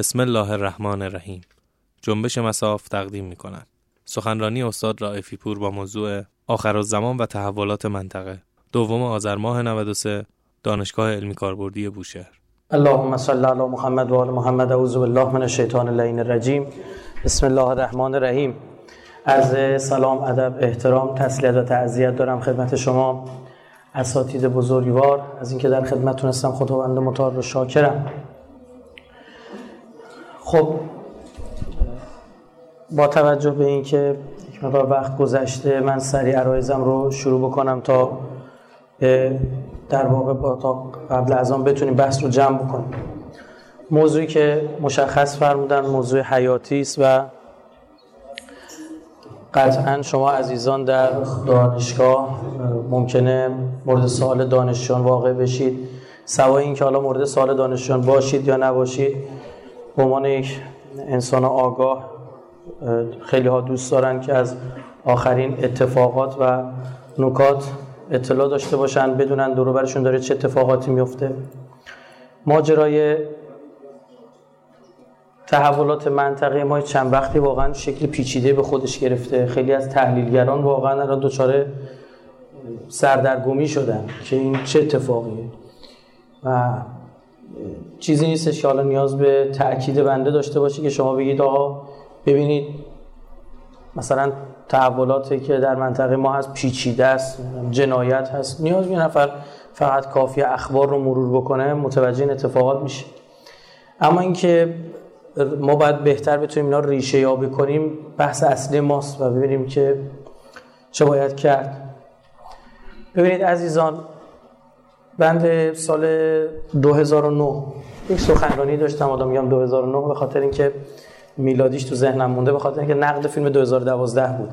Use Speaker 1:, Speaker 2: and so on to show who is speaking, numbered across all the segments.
Speaker 1: بسم الله الرحمن الرحیم. جنبش مساف تقدیم می کند. سخنرانی استاد رائفی پور با موضوع آخر زمان و تحولات منطقه. دوم آذر ماه 93 دانشگاه علمی کاربردی بوشهر.
Speaker 2: اللهم صل علی محمد و آل محمد. اعوذ بالله من الشیطان اللعین الرجیم. بسم الله الرحمن الرحیم. از سلام ادب احترام تسلیت و تعذیت دارم خدمت شما اساتید بزرگوار. از اینکه در خدمتتون هستم خداوند متعال رو شاکرم. خب با توجه به اینکه یک مقدار وقت گذشته من سریع عرایزم رو شروع بکنم تا در واقع با تا قبل از آن بتونیم بحث رو جمع بکنیم. موضوعی که مشخص فرمودن موضوع حیاتی است و قطعا شما عزیزان در دانشگاه ممکنه مورد سوال دانشجویان واقع بشید. سوای اینکه حالا مورد سوال دانشجویان باشید یا نباشید به عنوان یک انسان آگاه خیلی ها دوست دارن که از آخرین اتفاقات و نکات اطلاع داشته باشن بدونن دور برشون داره چه اتفاقاتی میفته. ماجرای تحولات منطقه ما چند وقتی واقعا شکل پیچیده به خودش گرفته. خیلی از تحلیلگران واقعا الان دچار سردرگمی شدن که این چه اتفاقیه. و چیزی نیستش که حالا نیاز به تأکید بنده داشته باشه که شما بگید آقا ببینید مثلا تحولاتی که در منطقه ما هست پیچیده است جنایت هست. نیاز به نفر فقط کافی اخبار رو مرور بکنه متوجه این اتفاقات میشه. اما اینکه ما باید بهتر بتونیم اینا ریشه یابی کنیم بحث اصلی ماست و ببینیم که چه باید کرد. ببینید عزیزان بند سال 2009 یک سخنرانی داشتم آدم میگم 2009 به خاطر اینکه میلادیش تو ذهنم مونده به خاطر اینکه نقد فیلم 2012 بود.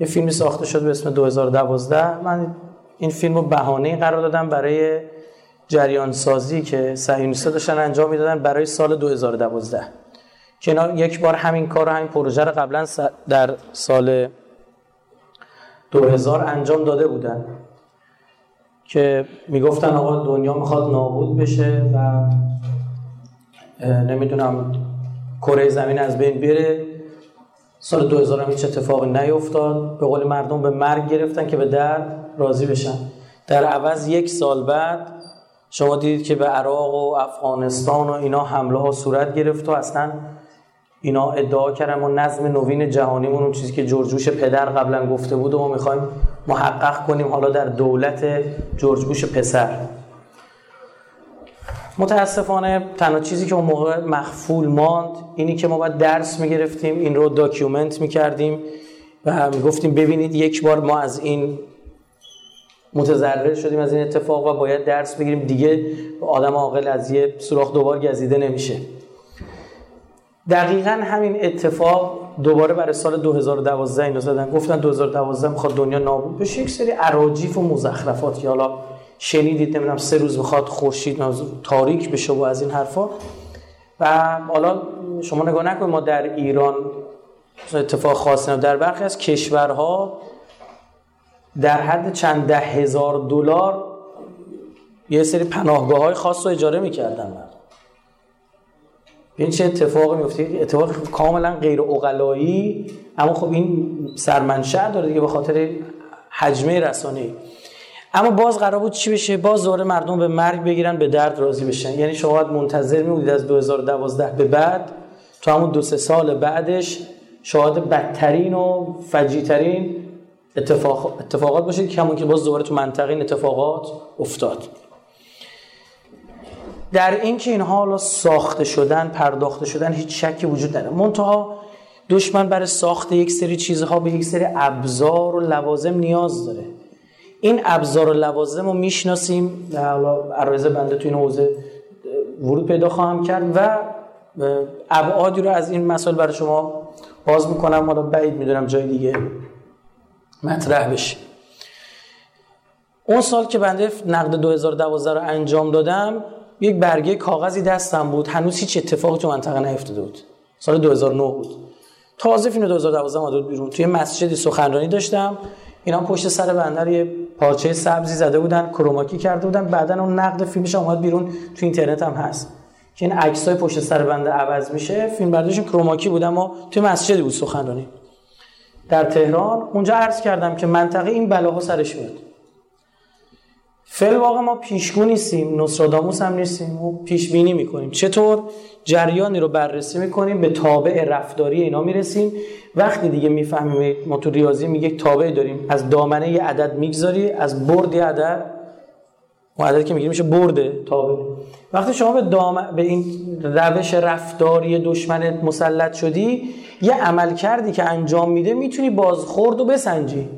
Speaker 2: یه فیلمی ساخته شد به اسم 2012 من این فیلم رو بهانه قرار دادم برای جریان سازی که صهیونیست‌ها داشتن انجام می‌دادن برای سال 2012 که یک بار همین کار همین پروژه رو قبلا در سال 2000 انجام داده بودن. که می‌گفتن آقا دنیا می‌خواد نابود بشه و نمی‌دونم کره زمین از بین بره. سال 2000 هم هیچ اتفاقی نیفتاد. به قول مردم به مرگ گرفتن که به درد راضی بشن. در عوض یک سال بعد شما دیدید که به عراق و افغانستان و اینا حمله ها صورت گرفت و اصلا اینا ادعا کردن و نظم نوین جهانیمون اون چیزی که جورج بوش پدر قبلا گفته بود و ما می‌خوایم محقق کنیم حالا در دولت جورج بوش پسر. متاسفانه تنها چیزی که اون موقع مغفول ماند اینی که ما باید درس می‌گرفتیم این رو document می‌کردیم و می‌گفتیم ببینید یک بار ما از این متضرر شدیم از این اتفاق و باید درس بگیریم. دیگه آدم عاقل از یه سوراخ دوبار گزیده نمیشه. دقیقا همین اتفاق دوباره برای سال 2012 اینو زدن. گفتن 2012 می‌خواد دنیا نابود بشه. یک سری اراجیف و مزخرفات که حالا شنیدید نمی‌دونم سه روز می‌خواد خورشید تاریک بشه و از این حرفا. و حالا شما نگاه نکنید ما در ایران اتفاق خاصی در برخی از کشورها در حد چند ده هزار دلار یه سری پناهگاه های خاص رو اجاره می‌کردن. این چه اتفاقی میفته؟ اتفاق کاملا غیر اقلایی اما خب این سرمنشأ داره دیگه به خاطر حجمه رسانه‌ای. اما باز قرار بود چی بشه؟ باز دوره مردم به مرگ بگیرن به درد راضی بشن. یعنی شما باید منتظر میمونید از 2012 به بعد تو همون دو سه سال بعدش شاهد بدترین و فجیترین اتفاق اتفاقات باشه که همون که باز دوباره تو منطقه این اتفاقات افتاد. در اینکه اینها حالا ساخته شدن پرداخته شدن هیچ شکی وجود نداره. منتها دشمن برای ساخت یک سری چیزها به یک سری ابزار و لوازم نیاز داره. این ابزار و لوازم رو می‌شناسیم. حالا عرایز بنده تو این حوزه ورود پیدا خواهم کرد و ابعادی رو از این مسائل برای شما باز می‌کنم. حالا بعید می‌دونم جای دیگه مطرح بشه. اون سال که بنده نقد 2012 رو انجام دادم یک برگه کاغذی دستم بود. هنوز هیچ اتفاقی تو منطقه نیفتاده بود. سال 2009 بود. تازه فیلم 2012 اومده بود بیرون. توی مسجدی سخنرانی داشتم. اینا پشت سر بنده یه پارچه سبزی زده بودن کروماکی کرده بودن. بعدا اون نقد فیلمش اومد بیرون. تو اینترنت هم هست. که این عکسای پشت سر بنده عوض میشه. فیلم برداشتون کروماکی بود اما توی مسجدی بود سخنرانی. در تهران اونجا عرض کردم که منطقه این بلاها سرش میاد فعل واقع ما پیشگو نیستیم نصراداموس هم نیستیم و پیش بینی می‌کنیم. چطور؟ جریانی رو بررسی می‌کنیم به تابع رفتاری اینا می‌رسیم. وقتی دیگه می‌فهمیم ما تو ریاضی میگه تابع داریم. از دامنه یه عدد می‌گذاری از برد یه عدد. اون عددی که می‌گیری میشه برده تابع. وقتی شما به, دام... به این روش رفتاری دشمنت مسلط شدی یه عمل کردی که انجام میده می‌تونی بازخورد و بسنجی.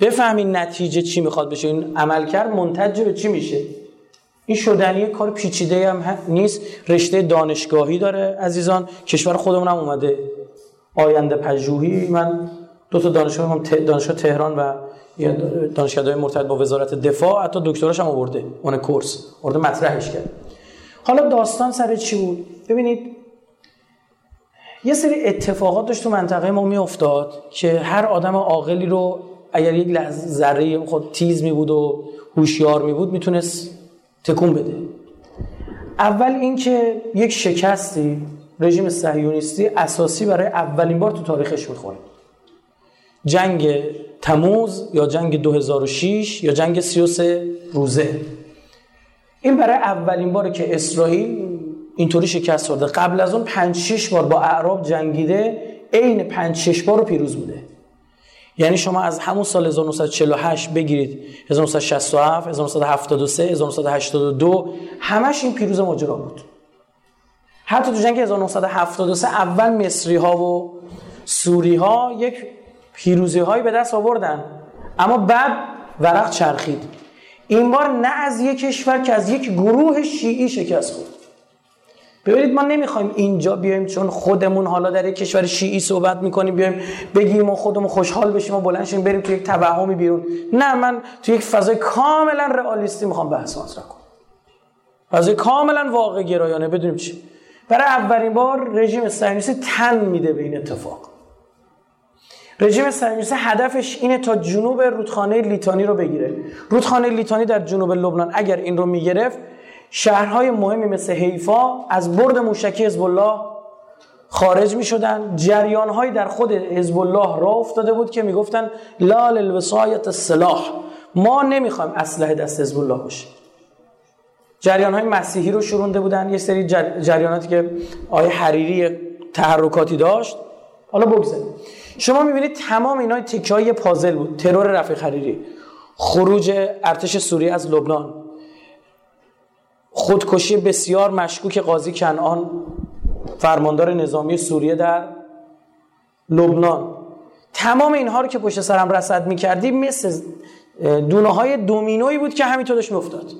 Speaker 2: بفهمی نتیجه چی می‌خواد بشه. این عمل کرد منتج به چی میشه؟ این شدنی کار پیچیده هم نیست. رشته دانشگاهی داره عزیزان. کشور خودمون هم اومده. آینده پژوهی. من دو تا دانشگاه دانشگاه تهران و دانشگاه مرتبط با وزارت دفاع. حتی دکتراش هم آورده. اون کورس. آورده مطرحش کرد. حالا داستان سر چی بود؟ ببینید یه سری اتفاقات داشت تو منطقه ما میافتاد که هر آدم عاقلی رو اگر یک لحظه ذره خود تیز می بود و هوشیار می بود می‌تونست تکون بده. اول اینکه یک شکستی رژیم صهیونیستی اساسی برای اولین بار تو تاریخش می‌خوره. جنگ تموز یا جنگ 2006 یا جنگ 33 روزه. این برای اولین باره که اسرائیل اینطوری شکست خورده. قبل از اون 5 6 بار با اعراب جنگیده عین 5 6 بار رو پیروز بوده. یعنی شما از همون سال 1948 بگیرید 1967 1973 1982 همش این پیروز ماجرا بود. حتی تو جنگ 1973 اول مصری ها و سوری ها یک پیروزی هایی به دست آوردن. اما بعد ورق چرخید. این بار نه از یک کشور که از یک گروه شیعی شکست خورد. ببینید ما نمی‌خوایم اینجا بیایم چون خودمون حالا در یک کشور شیعی صحبت می‌کنیم بیایم بگیم و خودمون خوشحال بشیم و بلند شیم بریم تو یک توهمی بیرون. نه من تو یک فضای کاملا رئالیستی می‌خوام بحث مطرح کنم. فضای کاملا واقع گرایانه بدونیم چی. برای اولین بار رژیم صهیونیستی تن میده به این اتفاق. رژیم صهیونیستی هدفش اینه تا جنوب رودخانه لیتانی رو بگیره. رودخانه لیتانی در جنوب لبنان اگر این رو می‌گرفت شهرهای مهمی مثل حیفا از برد موشکی حزب الله خارج می شدن جریان در خود حزب الله را افتاده بود که می‌گفتن لال الوسایت السلاح. ما نمی‌خوایم اسلحه دست حزب الله باشه. جریان های مسیحی رو شرونده بودن. یه سری جریاناتی که آیه حریری تحرکاتی داشت. حالا بگذاریم. شما می‌بینید تمام اینا تکه های پازل بود. ترور رفیق حریری. خروج ارتش سوریه از لبنان. خودکشی بسیار مشکوک قاضی کنعان فرماندار نظامی سوریه در لبنان. تمام اینها رو که پشت سرم رصد می‌کردی مثل دونه های دومینوی بود که همینطور داشت میافتاد.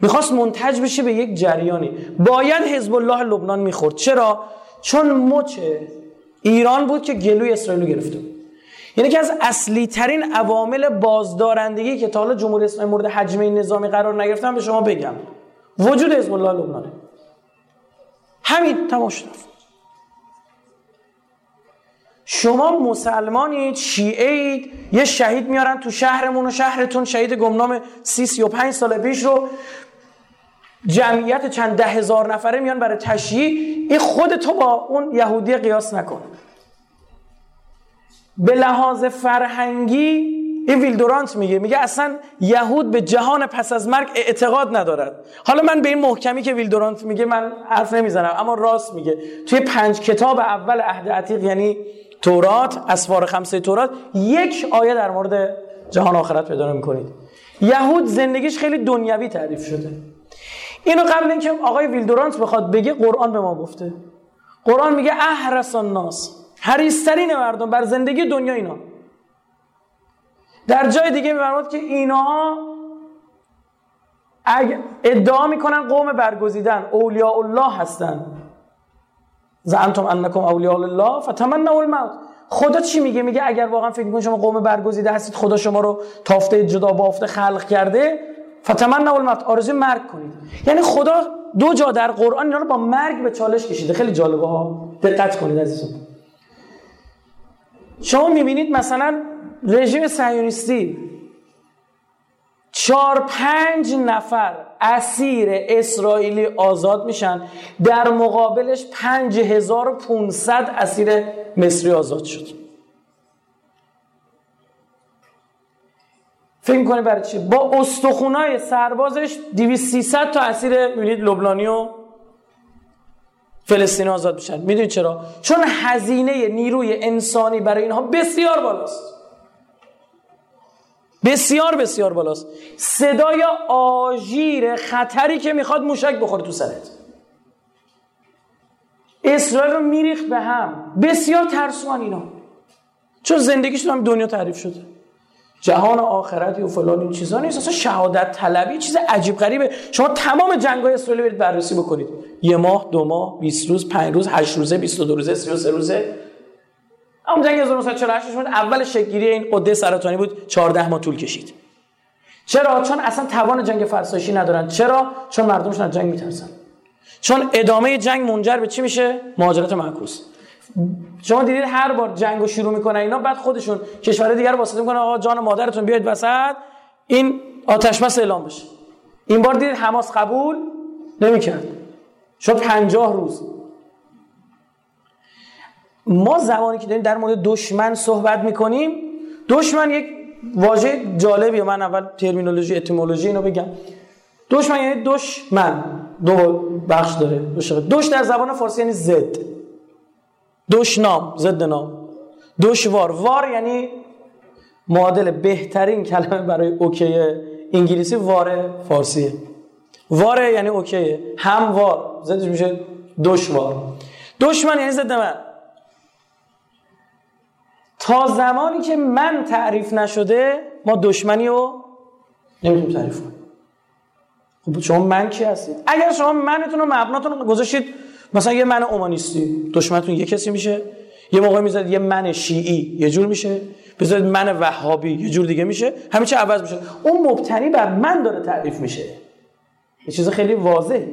Speaker 2: می‌خواست منتج بشه به یک جریانی. باید حزب الله لبنان می‌خورد. چرا؟ چون مچ ایران بود که گلوی اسرائیل گرفته بود. یعنی که از اصلی ترین عوامل بازدارندگی که تا حالا جمهوری اسلامی مورد حجمه نظامی قرار نگرفتن به شما بگم. وجود حزب الله لبنانه. همین تمام شد. شما مسلمانید شیعه اید یه شهید میارن تو شهرمون و شهرتون شهید گمنام سی سی و پنج سال پیش رو جمعیت چند ده هزار نفره میان برای تشییع. این خود تو با اون یهودی قیاس نکن. به لحاظ فرهنگی این ویلدورانت میگه میگه اصلا یهود به جهان پس از مرگ اعتقاد ندارد. حالا من به این محکمی که ویلدورانت میگه من حرف نمی‌زنم اما راست میگه. توی پنج کتاب اول عهد عتیق یعنی تورات اسوار خمسه تورات یک آیه در مورد جهان آخرت پیدا می‌کنید. یهود زندگیش خیلی دنیوی تعریف شده. اینو قبل اینکه آقای ویلدورانت بخواد بگه قرآن به ما گفته. قرآن میگه احرس الناس. حریسترین مردم بر زندگی دنیا اینا. در جای دیگه میفرماد که اینها ادعا می‌کنن قوم برگزیدن. اولیاء الله هستن. زعمتم انکم اولیاء الله فتمنوا الموت. خدا چی میگه؟ میگه اگر واقعا فکر می‌کنید شما قوم برگزیده هستید خدا شما رو تافته جدا بافته خلق کرده فتمنوا الموت. آرزوی مرگ کنید. یعنی خدا دو جا در قرآن اینا رو با مرگ به چالش کشیده. خیلی جالبه ها. دقت کنید عزیزان شما می‌بینید مثلا رژیم صهیونیستی چهار پنج نفر اسیر اسرائیلی آزاد میشن در مقابلش 5500 اسیر مصری آزاد شد. فکر می‌کنی برای چی؟ با استخونای سربازش 200 300 تا اسیر می‌بینید لبنانی و فلسطین آزاد میشن. می‌دونید چرا؟ چون هزینه نیروی انسانی برای اینها بسیار بالاست. بسیار بسیار بالاست. صدای آژیر خطری که می‌خواد موشک بخوره تو سرت. اسرائیل رو میریخت به هم. بسیار ترسوان اینا. چون زندگیشون هم دنیا تعریف شده. جهان آخرتی و فلان این چیزا نیست. اصلا شهادت طلبی چیز عجیب غریبه. شما تمام جنگ‌های اسرائیل برید بررسی بکنید. یه ماه دو ماه 20 روز 5 روز 8 روزه 22 روزه 33 روزه. اما جنگ 1948 شد اول شکلگیری این قده سرطانی بود 14 ماه طول کشید. چرا؟ چون اصلا توان جنگ فرسایشی ندارن. چرا؟ چون مردمشون از جنگ میترسن. چون ادامه جنگ منجر به چی میشه؟ مهاجرت معکوس. شما دیدید هر بار جنگ رو شروع می‌کنن اینا بعد خودشون کشور دیگر واسطه می‌کنن آقا جان مادرتون بیاید وسط این آتش بس اعلام بشه. این بار دیدید حماس قبول نمی‌کرد. شد 50 روز. ما زمانی که داریم در مورد دشمن صحبت می‌کنیم دشمن یک واژه جالبیه من اول ترمینولوژی اتیمولوژی اینو بگم. دشمن یعنی دشمن. دو بخش داره. دوش در زبان فارسی یعنی زد. دشنام ضد نام. دشوار وار. یعنی معادل بهترین کلمه برای اوکی انگلیسی وار فارسیه. واره یعنی اوکیه. هموار زدش میشه دشوار دشمن یعنی ضد من. تا زمانی که من تعریف نشده ما دشمنی رو نمی‌تونیم تعریف کنیم. خب شما من کی هستید؟ اگر شما منتون رو مبناتون گذاشتید مثلا یه من اومانیستی دشمنتون یه کسی میشه یه موقع می‌ذارید یه من شیعی یه جور میشه بذارید من وهابی یه جور دیگه میشه همه چی عوض میشه. اون مبتنی بر من داره تعریف میشه. یه چیز خیلی واضحه.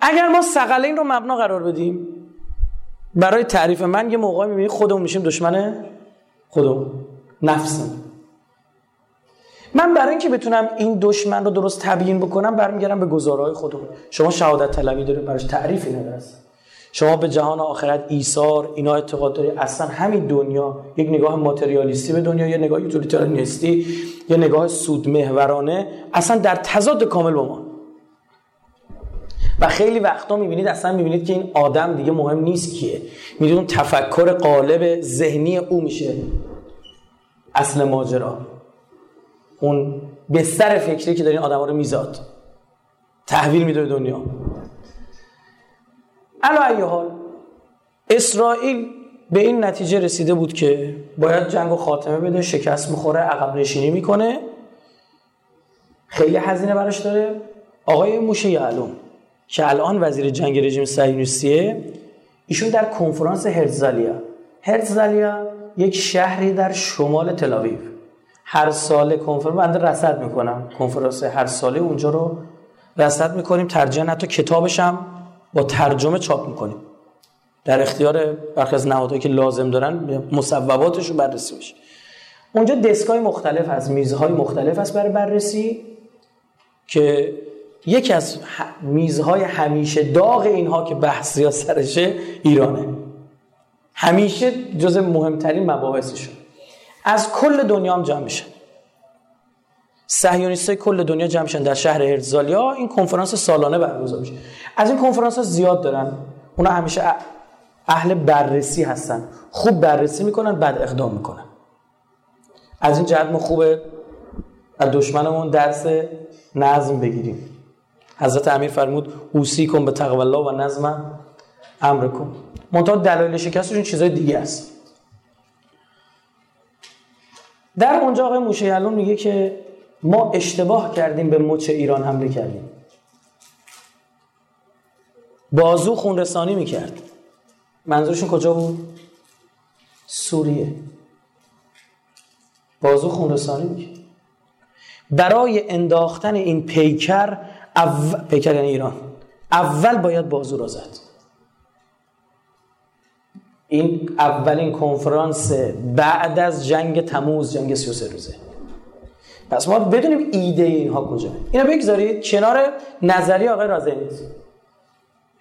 Speaker 2: اگر ما سقلین رو مبنا قرار بدیم برای تعریف من یه موقع می‌بینی خودمون میشیم دشمن خودمون نفسم من برای اینکه بتونم این دشمن رو درست تبیین بکنم برمیگردم به گزارهای خودمون شما شهادت طلبی دارید براش تعریفی نداره شما به جهان آخرت ایثار اینا اعتقاد داری. اصلا همین دنیا یک نگاه ماتریالیستی به دنیا یه نگاه یوتیلیتاریانیستی یه نگاه سودمحورانه اصلا در تضاد کامل با ما. و خیلی وقتا می‌بینید اصلا می‌بینید که این آدم دیگه مهم نیست کیه. می‌دونم تفکر قالب ذهنی او میشه اصل ماجرا. اون بستر فکری که دارین آدم رو میزاد. تحویل میده دنیا. علا حال اسرائیل به این نتیجه رسیده بود که باید جنگ و خاتمه بده شکست می‌خوره عقب نشینی می‌کنه. خیلی هزینه براش داره. آقای موشه یعلوم که الان وزیر جنگ رژیم صهیونیستیه ایشون در کنفرانس هرزالیا هرزالیا یک شهری در شمال تلاویو هر ساله کنفرانس بنده رصد می‌کنم کنفرانس هر ساله اونجا رو رصد می‌کنیم ترجمه حتی کتابش هم با ترجمه چاپ می‌کنیم. در اختیار برخی از نهادهایی که لازم دارن مصوباتش رو بررسی بشه. اونجا دسکای مختلف هست میزهای مختلف هست برای بررسی که یکی از میزهای همیشه داغ اینها که بحث یا سرشه ایرانه. همیشه جز مهمترین مباحثشون. از کل دنیا هم جمع میشن صهیونیستای کل دنیا جمع میشن در شهر هرزالیا این کنفرانس سالانه برگزار میشه. از این کنفرانس ها زیاد دارن. اونا همیشه اهل بررسی هستن. خوب بررسی می‌کنن بعد اقدام می‌کنن. از این جهت ما خوبه از دشمنمون درس نظم بگیریم. حضرت امیر فرمود اوسی کن به تقوی الله و نظم امر کن منتها دلایل شکستشون چیزای دیگه است. در اونجا آقای موشه میگه که ما اشتباه کردیم به مچ ایران حمله کردیم. بازو خون رسانی می‌کرد. منظورشون کجا بود؟ سوریه. بازو خون رسانی می‌کرد. برای انداختن این پیکر اول... پیکر یعنی ایران. اول باید بازو را زد. این اولین کنفرانس بعد از جنگ تموز جنگ 33 روزه. پس ما بدونیم ایده اینها کجا. اینا بگذارید کنار نظری آقای رازنیز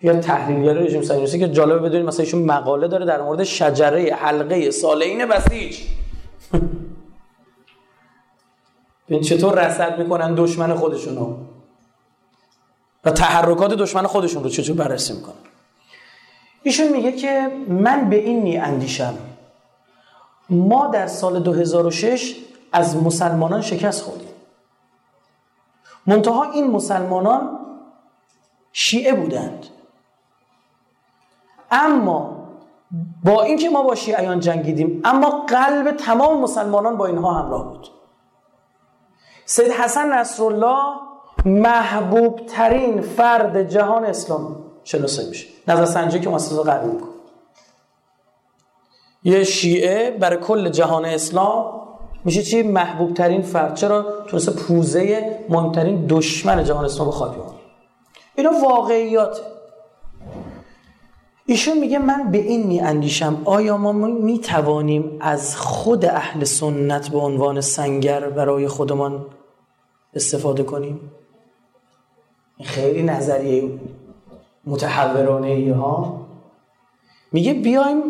Speaker 2: یا تحلیلگر رژیم صهیونیستی که جالبه بدونید مثلا ایشون مقاله داره در مورد شجره حلقه صالحین بسیج. ببین چطور رصد می‌کنن دشمن خودشونو. و تحرکات دشمن خودشون رو چطور بررسی می‌کنن. ایشون میگه که من به این می اندیشم. ما در سال 2006 از مسلمانان شکست خوردیم. منتها این مسلمانان شیعه بودند. اما با اینکه ما با شیعیان جنگیدیم اما قلب تمام مسلمانان با اینها همراه بود. سید حسن نصرالله محبوب ترین فرد جهان اسلام شناسه میشه. نظر سنجی که مؤسسه قبول می‌کنه یه شیعه برای کل جهان اسلام میشه چی؟ محبوب ترین فرد. چرا؟ تونسته پوزه مهمترین دشمن جهان اسلام بخواد اینا واقعیاته. ایشون میگه من به این میاندیشم. آیا ما می‌توانیم از خود اهل سنت به عنوان سنگر برای خودمان استفاده کنیم؟ خیلی نظریه متحورانه ها میگه بیایم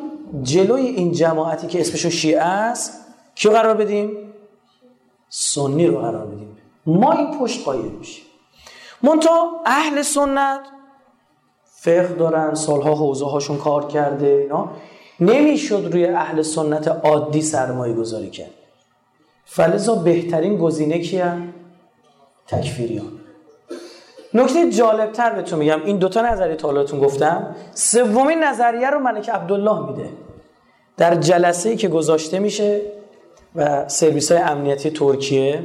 Speaker 2: جلوی این جماعتی که اسمشون شیعه است کیو قرار بدیم؟ سنی رو قرار بدیم. ما این پشت قایم میشیم. منتها اهل سنت فقه دارن سالها حوزه هاشون کار کرده اینا. نمی‌شد روی اهل سنت عادی سرمایه گذاری کرد. فلزا بهترین گزینه کیه؟ تکفیریان. نکته جالب تر بهتون میگم. این دوتا نظریه تالاتون گفتم. سومین نظریه رو ملک عبدالله میده. در جلسه ای که گذاشته میشه و سرویس های امنیتی ترکیه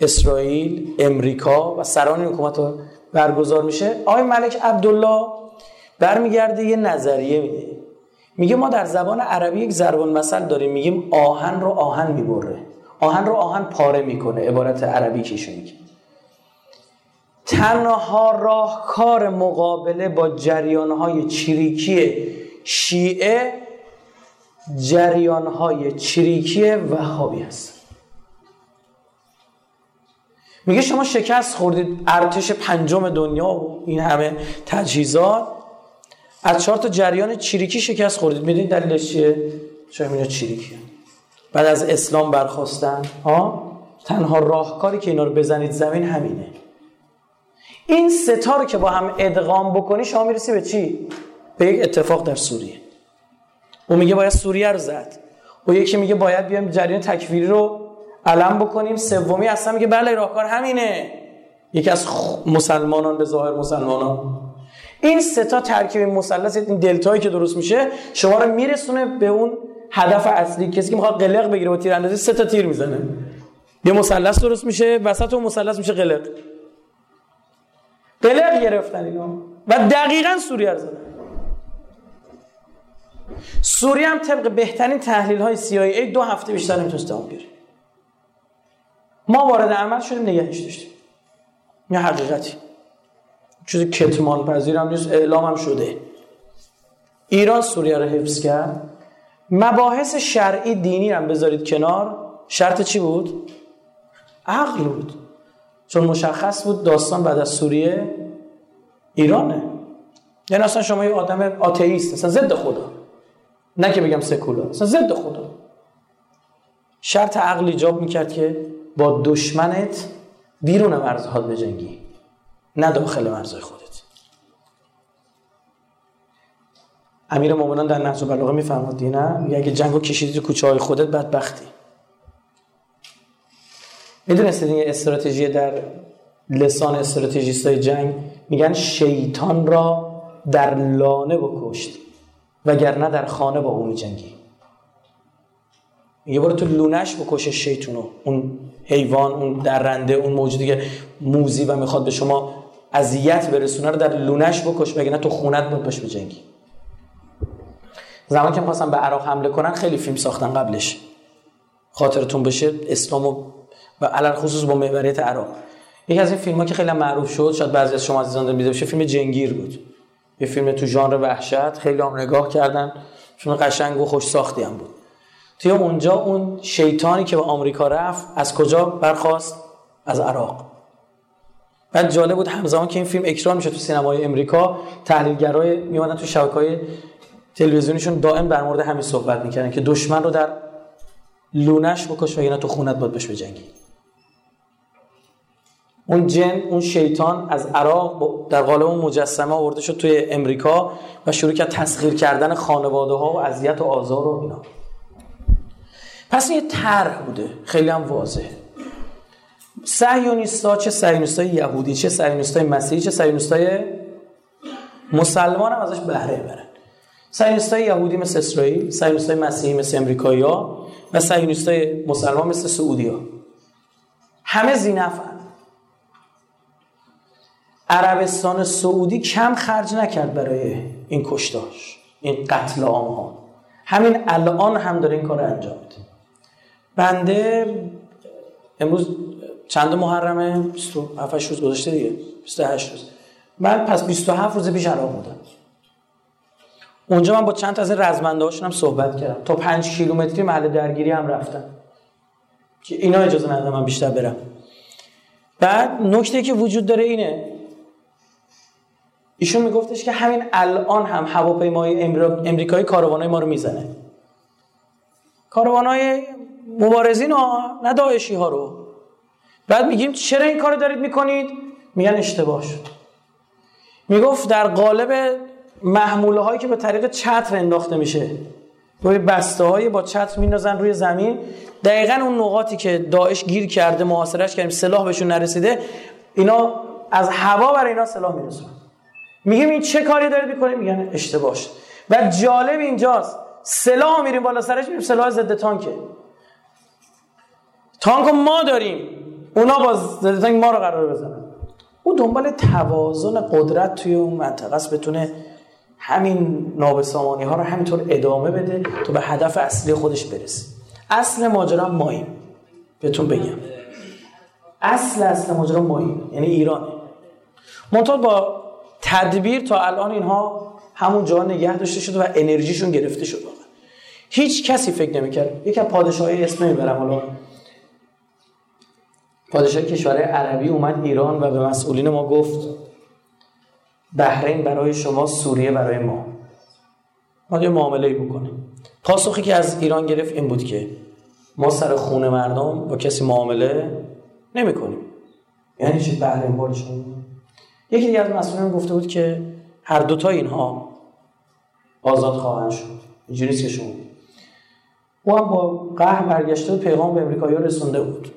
Speaker 2: اسرائیل امریکا و سران حکومت برگزار میشه. آقای ملک عبدالله برمیگرده یه نظریه میده. میگه ما در زبان عربی یک زربان مثل داریم. میگیم آهن رو آهن می‌بره. آهن رو آهن پاره می‌کنه. عبارت عربی که تنها راهکار مقابله با جریانهای چریکی شیعه جریانهای چریکی وهابی است میگه شما شکست خوردید ارتش پنجم دنیا و این همه تجهیزات. از چهار تا جریان چریکی شکست خوردید. می‌دونید دلیلش چیه؟ شاید اینا چریکی بعد از اسلام برخواستن ها تنها راهکاری که اینا رو بزنید زمین همینه. این ستا رو که با هم ادغام بکنی شما می‌رسی به چی؟ به یک اتفاق در سوریه. او میگه باید سوریه رو زد. و یکی میگه باید بیایم جریان تکفیری رو علم بکنیم. سومی اصلا میگه بله راهکار همینه. یکی از مسلمانان به ظاهر مسلمانان. این سه تا ترکیب مثلث این دلتایی که درست میشه شما رو میرسونه به اون هدف اصلی. کسی که می‌خواد قلق بگیره با تیراندازی سه تا تیر می‌زنه. یه مثلث درست میشه وسط اون مثلث میشه قلق. قلق گرفتن اینا. و دقیقا سوریه رو زدن. سوریه هم طبق بهترین تحلیل های CIA دو هفته بیشتر نمی‌تونست دوام بیاره ما وارد عمل شدیم نگهش داشتیم. یه حقیقتی چیزی کتمان پذیر هم نیست اعلام هم شده. ایران سوریه رو حفظ کرد. مباحث شرعی دینی هم بذارید کنار. شرط چی بود؟ عقل بود. چون مشخص بود داستان بعد از سوریه ایرانه. یعنی اصلا شما یه آدم آتئیست اصلا ضد خدا. نه که بگم سکولار اصلا ضد خدا. شرط عقل ایجاب می‌کرد که با دشمنت بیرون مرزها بجنگی نه داخل مرزهای خودت. امیر مومنان در نهج البلاغه میفرماد نه میگه اگه جنگو کشیدی تو کوچه های خودت بدبختی. می‌دونستید این استراتژی در لسان استراتژیست های جنگ میگن شیطان را در لانه بکشت وگرنه در خانه با او میجنگی یه برو تو لونش بکشه شیطونو اون حیوان اون درنده اون موجودی که موزی و می‌خواد به شما اذیت برسونه رو در لونش بکش نه تو خونت بود باش بجنگی زمان که می‌خواستن به عراق حمله کنن خیلی فیلم ساختن قبلش. خاطرتون بشه اسلام و, علل خصوص با محوریت عراق یکی از این فیلم ها که خیلی معروف شد شاید بعضی از شما عزیزان دیده باشه فیلم جنگیر بود. یه فیلم تو ژانر وحشت خیلی هم نگاه کردن. فیلم قشنگ و خوش ساختی هم بود. توی اونجا اون شیطانی که به آمریکا رفت از کجا برخواست از عراق. بعد جالب بود همزمان که این فیلم اکران میشه تو سینمای امریکا. تحلیلگرای میومدن تو شبکه‌های تلویزیونیشون دائم در مورد همین صحبت می‌کردن که دشمن رو در لونش بکش و تو خونت باید بهش بجنگی اون جن اون شیطان از عراق در قالب اون مجسمه آورده شد توی امریکا و شروع کرد تسخیر کردن خانواده ها و اذیت و آزار و اینا. پس یه طرح بوده. خیلی هم واضحه. صهیونیستا چه صهیونیستای یهودی چه صهیونیستای مسیحی چه صهیونیستای مسلمان هم ازش بهره برن صهیونیستای یهودی مثل اسرائیل صهیونیستای مسیحی مثل امریکایی‌ها و صهیونیستای مسلمان مثل سعودی‌ها. همه زینفن. عربستان سعودی کم خرج نکرد برای این کشتاش این قتل عام ها. همین الان هم داره این کار انجام میده. بنده امروز چند محرمه؟ 27 روز گذاشته دیگه. 28 روز. من پس 27 روز پیش عراق بودم. اونجا من با چند تا از این رزمنده هم صحبت کردم. تا 5 کیلومتری محل درگیری هم رفتم. که اینا اجازه ندادن من بیشتر برم. بعد نکته که وجود داره اینه ایشون میگفتش که همین الان هم هواپیمای امریکایی کاروانای ما رو می‌زنه. کاروانای مبارزین ها نه داعشی ها رو. بعد میگیم چرا این کار دارید می‌کنید؟ میگن اشتباه شد. می‌گفت در قالب محموله هایی که به طریق چتر انداخته میشه روی بسته هایی با چتر میندازن روی زمین دقیقا اون نقاطی که داعش گیر کرده محاصرش کردیم سلاح بهشون نرسیده اینا از هوا برای اینا سلاح میرسون میگیم این چه کاری دارید می‌کنید میگن اشتباه و جالب اینجاست. سلاح میریم بالا سرش میریم سلاح ضد تانکه. تانک ما داریم. اونا با ضد تانک ما رو قرار بزنن. او دنبال توازن قدرت توی اون منطقه است. بتونه همین نابسامانی ها رو همینطور ادامه بده تا به هدف اصلی خودش برسه. اصل ماجرا ماییم بهتون بگم. اصل اصل ماجرا ماییم یعنی ایرانه. منطقه با تدبیر تا الان اینها همون جا نگه داشته شد و انرژیشون گرفته شد هیچ کسی فکر نمی‌کرد. یکی از پادشاهی اسم می‌برم حالا پادشاه کشور عربی اومد ایران و به مسئولین ما گفت بحرین برای شما سوریه برای ما. ما یه معامله بکنیم. پاسخی که از ایران گرفت این بود که ما سر خون مردم با کسی معامله نمی کنیم یعنی چی؟ بحرین بارشون یکی دیگه از مسئولین گفته بود که هر دوتا اینها آزاد خواهند شد. اینجوری که شما او هم با قهر برگشته و پیغام به امریکایی رسونده بود.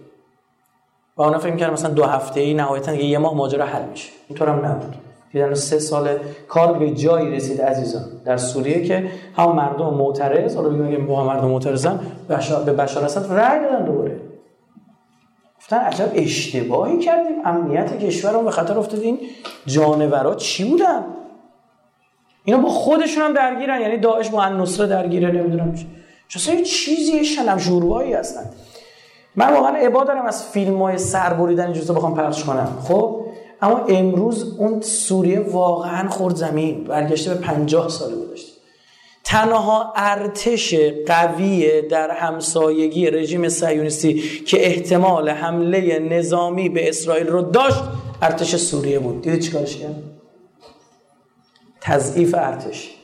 Speaker 2: و اونا فکر می‌کردن مثلا دو هفته ای نهایتا یه ماه ماجرا حل میشه. اینطور هم نبود. دیدن سه سال کار به جایی رسید عزیزان. در سوریه که هم مردم معترض حالا بگیم با مردم معترضن به بشار اسد رأی دادن دوباره. گفتن عجب اشتباهی کردیم. امنیت کشور رو به خطر افتادین جانورا چی بودن؟ اینا با خودشون هم درگیرن. یعنی داعش با نصره درگیره نمی‌دونم چه یه چیزی شلم شوروایی هستن. من واقعا عبا دارم از فیلم های سر بریدن جزو بخوام پخش کنم. خب؟ اما امروز اون سوریه واقعا خورد زمین. برگشته به پنجاه سال گذشته. تنها ارتش قوی در همسایگی رژیم سیونیستی که احتمال حمله نظامی به اسرائیل رو داشت ارتش سوریه بود. دیدی چیکارش کرد؟ تضعیف ارتش.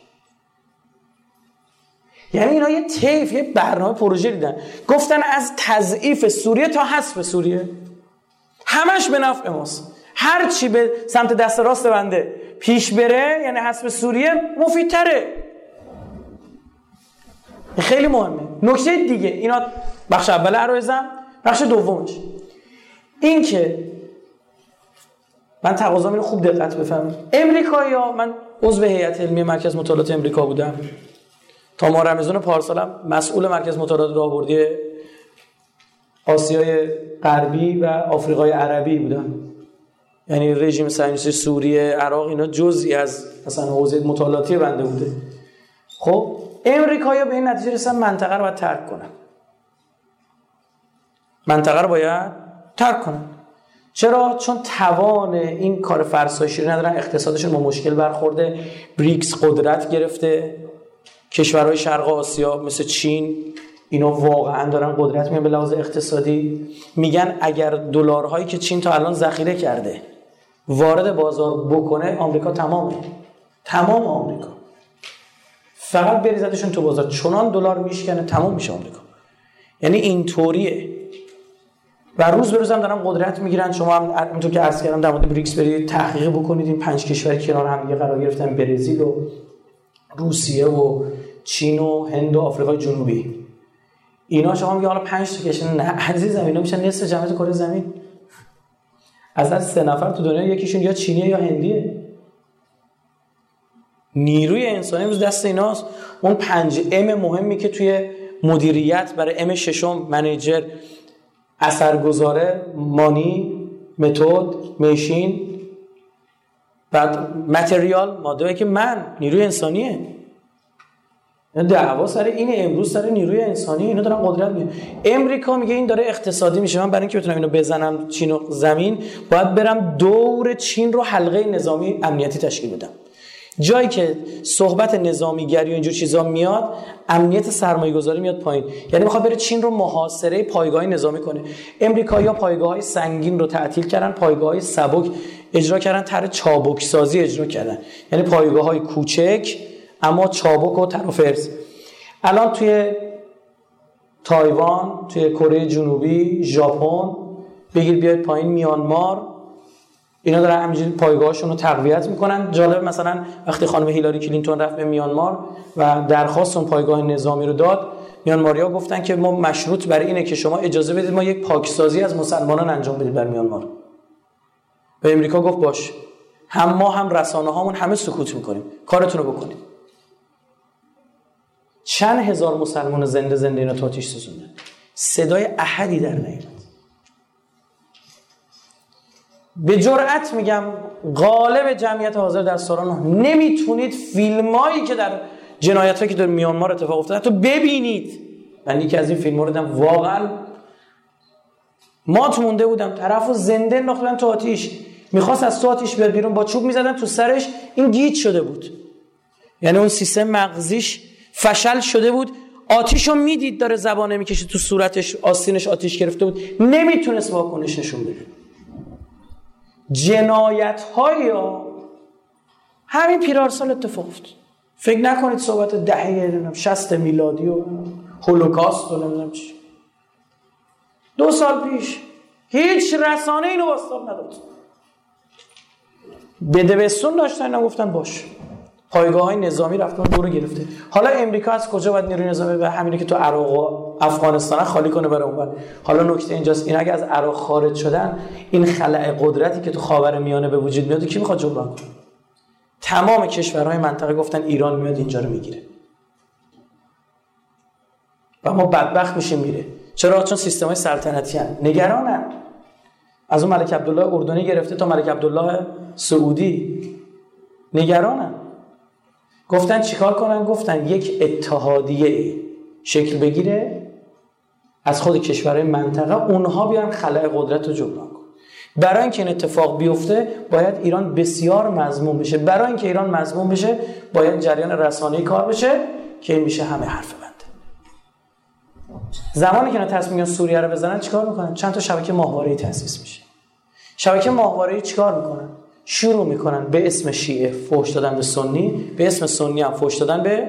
Speaker 2: یعنی اینا یه تیف یه برنامه پروژه دیدن. گفتن از تضعیف سوریه تا حذف سوریه. همش به نفع ماست. هر چی به سمت دست راست بنده پیش بره یعنی حذف سوریه مفیدتره. خیلی مهمه. نکته دیگه اینا بخش اول عرایزم بخش دومش. این که من تقاضا اینو خوب دقت بفهمید امریکایی ها من عضو هیئت علمی مرکز مطالعات امریکا بودم. تا ما رمزون پارسالم مسئول مرکز مطالعات راهبردی آسیای غربی و آفریقای عربی بودم. یعنی رژیم صهیونیستی سوریه عراق اینا جزئی از مثلا حوزه مطالعاتی بنده بوده. خب امریکایی به این نتیجه رسن منطقه رو باید ترک کنن. منطقه رو باید ترک کنن. چرا؟ چون توان این کار فرسایشی رو ندارن. اقتصادشون با مشکل برخورده. بریکس قدرت گرفته. کشورهای شرق آسیا مثل چین اینا واقعا دارن قدرت میان به لحاظ اقتصادی. میگن اگر دلارهایی که چین تا الان ذخیره کرده وارد بازار بکنه آمریکا تمامه. تمام آمریکا. فقط بریزدشون تو بازار. چنان دلار میشکنه تمام میشه آمریکا. یعنی اینطوریه و روز به روزم دارن قدرت می‌گیرن. شما هم همونطور که عرض کردم در مورد بریکس برید تحقیق بکنید. این پنج کشور کنار هم دیگه قرار گرفتن. برزیل و روسیه و چین و هند و آفریقای جنوبی. اینا شما میگه حالا پنج تا کشور. نه عزیزم اینا میشن نصف جمعیت کره زمین. از از سه نفر تو دنیا یکیشون یا چینیه یا هندیه. نیروی انسانی امروز دست ایناست. اون پنج ام مهمی که توی مدیریت برای ام ششم منیجر اثرگذاره مانی متد میشین بعد متریال ماده که من نیروی انسانیه. دعوا سر این امروز سر نیروی انسانی اینا دارن قدرت میگه امریکا میگه این داره اقتصادی میشه. من برای اینکه بتونم اینو بزنم چین و زمین باید برم دور چین رو حلقه نظامی امنیتی تشکیل بدم. جایی که صحبت نظامیگری و اینجور چیزا میاد امنیت سرمایه گذاری میاد پایین. یعنی می‌خواد بره چین رو محاصره پایگاه نظامی کنه. امریکا یا پایگاه های سنگین رو تعطیل کردن پایگاه های سبک اجرا کردن تر چابک سازی اجرا کردن. یعنی پایگاه های کوچک اما چابک و ترافرز الان توی تایوان توی کره جنوبی ژاپن بگیر بیاید پایین میانمار اینا دارن همینجوری پایگاهشون رو تقویت می‌کنن. جالب مثلا وقتی خانم هیلاری کلینتون رفت به میانمار و درخواست اون پایگاه نظامی رو داد میانماریا گفتن که ما مشروط برای اینه که شما اجازه بدید ما یک پاکسازی از مسلمانان انجام بدید بر میانمار. به امریکا گفت باش. هم ما هم رسانه هامون همه سکوت می‌کنیم. کارتون رو بکنید. چند هزار مسلمان زنده زنده اینا تو آتیش سوزوندن. صدای احدی در نیامد به جرأت میگم غالب جمعیت حاضر در ساران نمی‌تونید فیلمایی که در جنایت که در میانمار اتفاق افتاده تو ببینید. من یکی از این فیلم رو دیدم واقعا مات مونده بودم. طرفو زنده انداختن تو آتیش. می‌خواست از تو آتیش بیاد بیرون با چوب می‌زدن تو سرش. این گیج شده بود. یعنی اون سیستم مغزیش فشل شده بود. آتیش می‌دید داره زبانه می‌کشه تو صورتش آستینش آتیش گرفته بود. نمی‌تونست واکنش نشون بده. جنایت های همین پیرارسال اتفاق افتاد. فکر نکنید صحبت دهه شست میلادی و هولوکاست و نمی‌دونم چی. دو سال پیش هیچ رسانه اینو باستاب نداد. بدبستون داشتن گفتن باش. پایگاه های نظامی رفتن دورو گرفته. حالا امریکا از کجا باید نیروی نظامی به همینه که تو عراق و افغانستان خالی کنه برای اون حالا نکته اینجاست این اگه از عراق خارج شدن این خلع قدرتی که تو خاور میانه به وجود میاد کی می‌خواد جبران کنه؟ تمام کشورهای منطقه گفتن ایران میاد اینجا رو می‌گیره. و ما بدبخت میشیم میره. چرا؟ چون سیستم های سلطنتی هن. نگرانن. از اون ملک عبدالله اردنی گرفته تا ملک عبدالله سعودی. نگرانن. گفتن چیکار کنن گفتن یک اتحادیه شکل بگیره از خود کشورهای منطقه اونها بیان خلای قدرت رو جبران کن برای اینکه این اتفاق بیفته باید ایران بسیار مضمون بشه. برای اینکه ایران مضمون بشه باید جریان رسانه‌ای کار بشه که میشه همه حرف بنده. زمانی که اینا تصمیم سوریه رو بزنن چیکار می‌کنن؟ چند تا شبکه ماهواره‌ای تأسیس میشه. شبکه ماهواره‌ای چیکار می‌کنن؟ شروع می‌کنن به اسم شیعه فوش دادن به سنی. به اسم سنی هم فوش دادن به